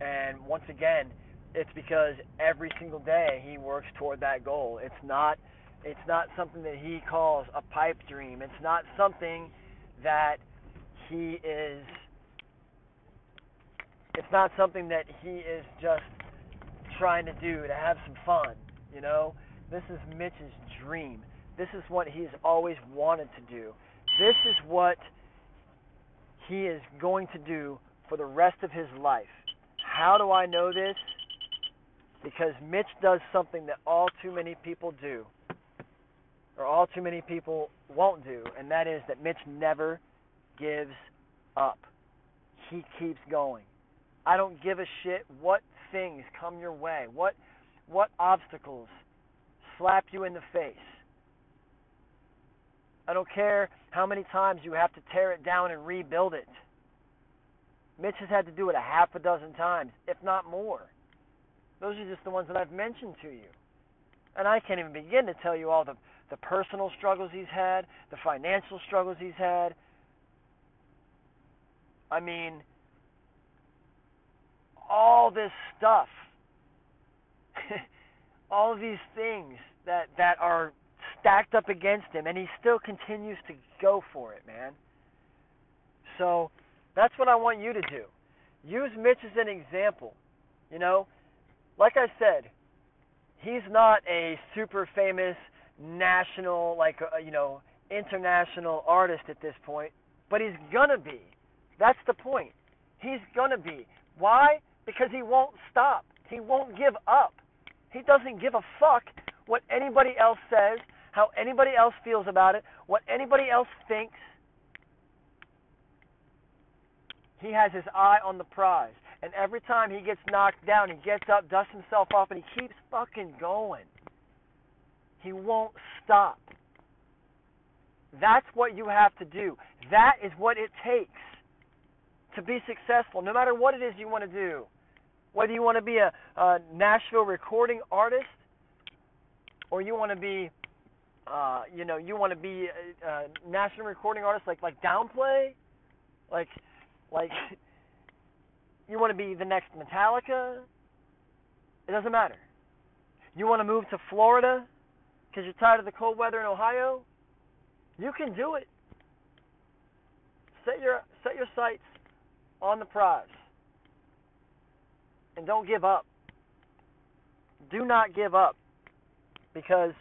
And once again, it's because every single day he works toward that goal. It's not it's not something that he calls a pipe dream. It's not something that he is it's not something that he is just trying to do to have some fun, you know? This is Mitch's dream. This is what he's always wanted to do. This is what he is going to do for the rest of his life. How do I know this? Because Mitch does something that all too many people do or all too many people won't do, and that is that Mitch never gives up. He keeps going. I don't give a shit what things come your way, what what obstacles slap you in the face. I don't care how many times you have to tear it down and rebuild it. Mitch has had to do it a half a dozen times, if not more. Those are just the ones that I've mentioned to you. And I can't even begin to tell you all the, the personal struggles he's had, the financial struggles he's had. I mean, all this stuff, all of these things that, that are stacked up against him, and he still continues to go for it, man. So that's what I want you to do. Use Mitch as an example. You know, like I said, he's not a super famous national, like uh, you know, international artist at this point, but he's gonna be. That's the point. He's gonna be. Why? Because he won't stop. He won't give up. He doesn't give a fuck what anybody else says, how anybody else feels about it, what anybody else thinks. He has his eye on the prize. And every time he gets knocked down, he gets up, dusts himself off, and he keeps fucking going. He won't stop. That's what you have to do. That is what it takes to be successful, no matter what it is you want to do. Whether you want to be a, a Nashville recording artist, or you want to be, uh, you know, you want to be a, a national recording artist like like Downplay, like like you want to be the next Metallica? It doesn't matter. You want to move to Florida because you're tired of the cold weather in Ohio? You can do it. Set your set your sights on the prize. And don't give up. Do not give up. Because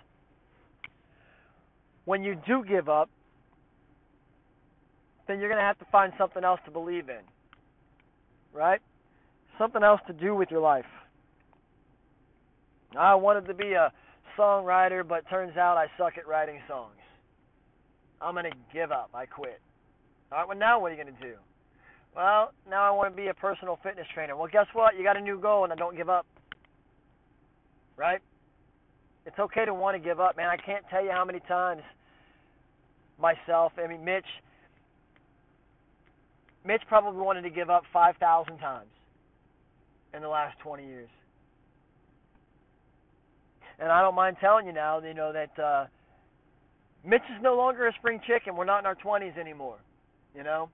when you do give up, then you're going to have to find something else to believe in right? Something else to do with your life. I wanted to be a songwriter, but turns out I suck at writing songs. I'm going to give up. I quit. All right, well, now what are you going to do? Well, now I want to be a personal fitness trainer. Well, guess what? You got a new goal, and I don't give up. Right? It's okay to want to give up, man. I can't tell you how many times myself, I mean, Mitch, Mitch probably wanted to give up 5,000 times in the last 20 years. And I don't mind telling you now, you know, that uh, Mitch is no longer a spring chicken. We're not in our 20s anymore, you know.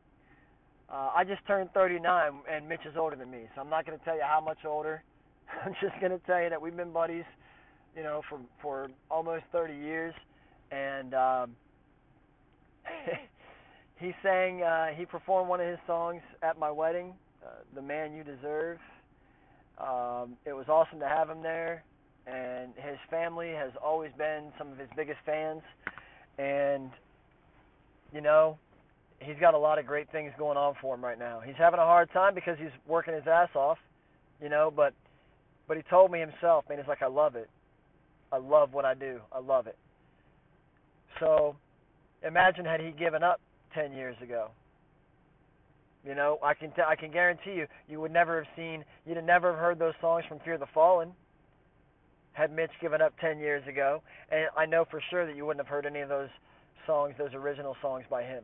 Uh, I just turned 39, and Mitch is older than me, so I'm not going to tell you how much older. I'm just going to tell you that we've been buddies, you know, for for almost 30 years, and um, he sang, uh, he performed one of his songs at my wedding, uh, "The Man You Deserve." Um, it was awesome to have him there, and his family has always been some of his biggest fans, and you know, he's got a lot of great things going on for him right now. He's having a hard time because he's working his ass off, you know, but but he told me himself, man, he's like, I love it. I love what I do. I love it. So imagine had he given up 10 years ago. You know, I can t- I can guarantee you, you would never have seen, you'd have never have heard those songs from Fear the Fallen. Had Mitch given up 10 years ago, and I know for sure that you wouldn't have heard any of those songs, those original songs by him.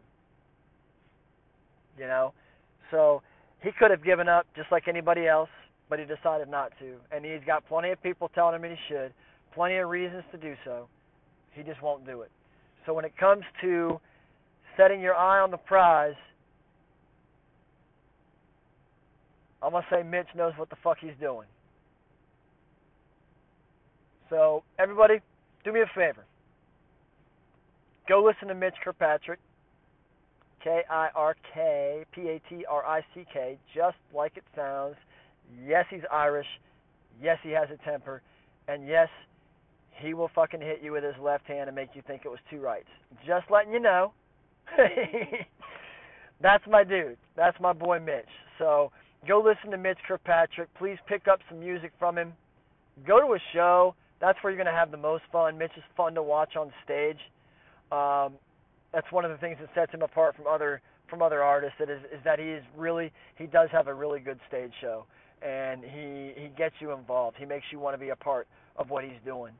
You know, so he could have given up just like anybody else, but he decided not to, and he's got plenty of people telling him he should, plenty of reasons to do so. He just won't do it. So when it comes to setting your eye on the prize, I'm going to say Mitch knows what the fuck he's doing. So, everybody, do me a favor. Go listen to Mitch Kirkpatrick, K I R K P A T R I C K, just like it sounds. Yes, he's Irish. Yes, he has a temper. And yes, he will fucking hit you with his left hand and make you think it was two rights. Just letting you know. That's my dude. That's my boy Mitch. So go listen to Mitch Kirkpatrick. Please pick up some music from him. Go to a show. That's where you're going to have the most fun. Mitch is fun to watch on stage. Um, that's one of the things that sets him apart from other from other artists that is is that he is really he does have a really good stage show and he he gets you involved. He makes you want to be a part of what he's doing.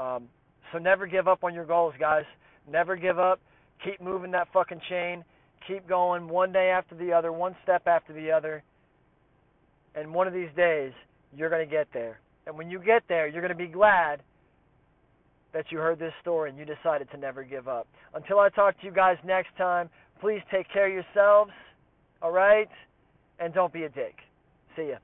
Um, so never give up on your goals, guys. Never give up. Keep moving that fucking chain. Keep going one day after the other, one step after the other. And one of these days, you're going to get there. And when you get there, you're going to be glad that you heard this story and you decided to never give up. Until I talk to you guys next time, please take care of yourselves, all right? And don't be a dick. See ya.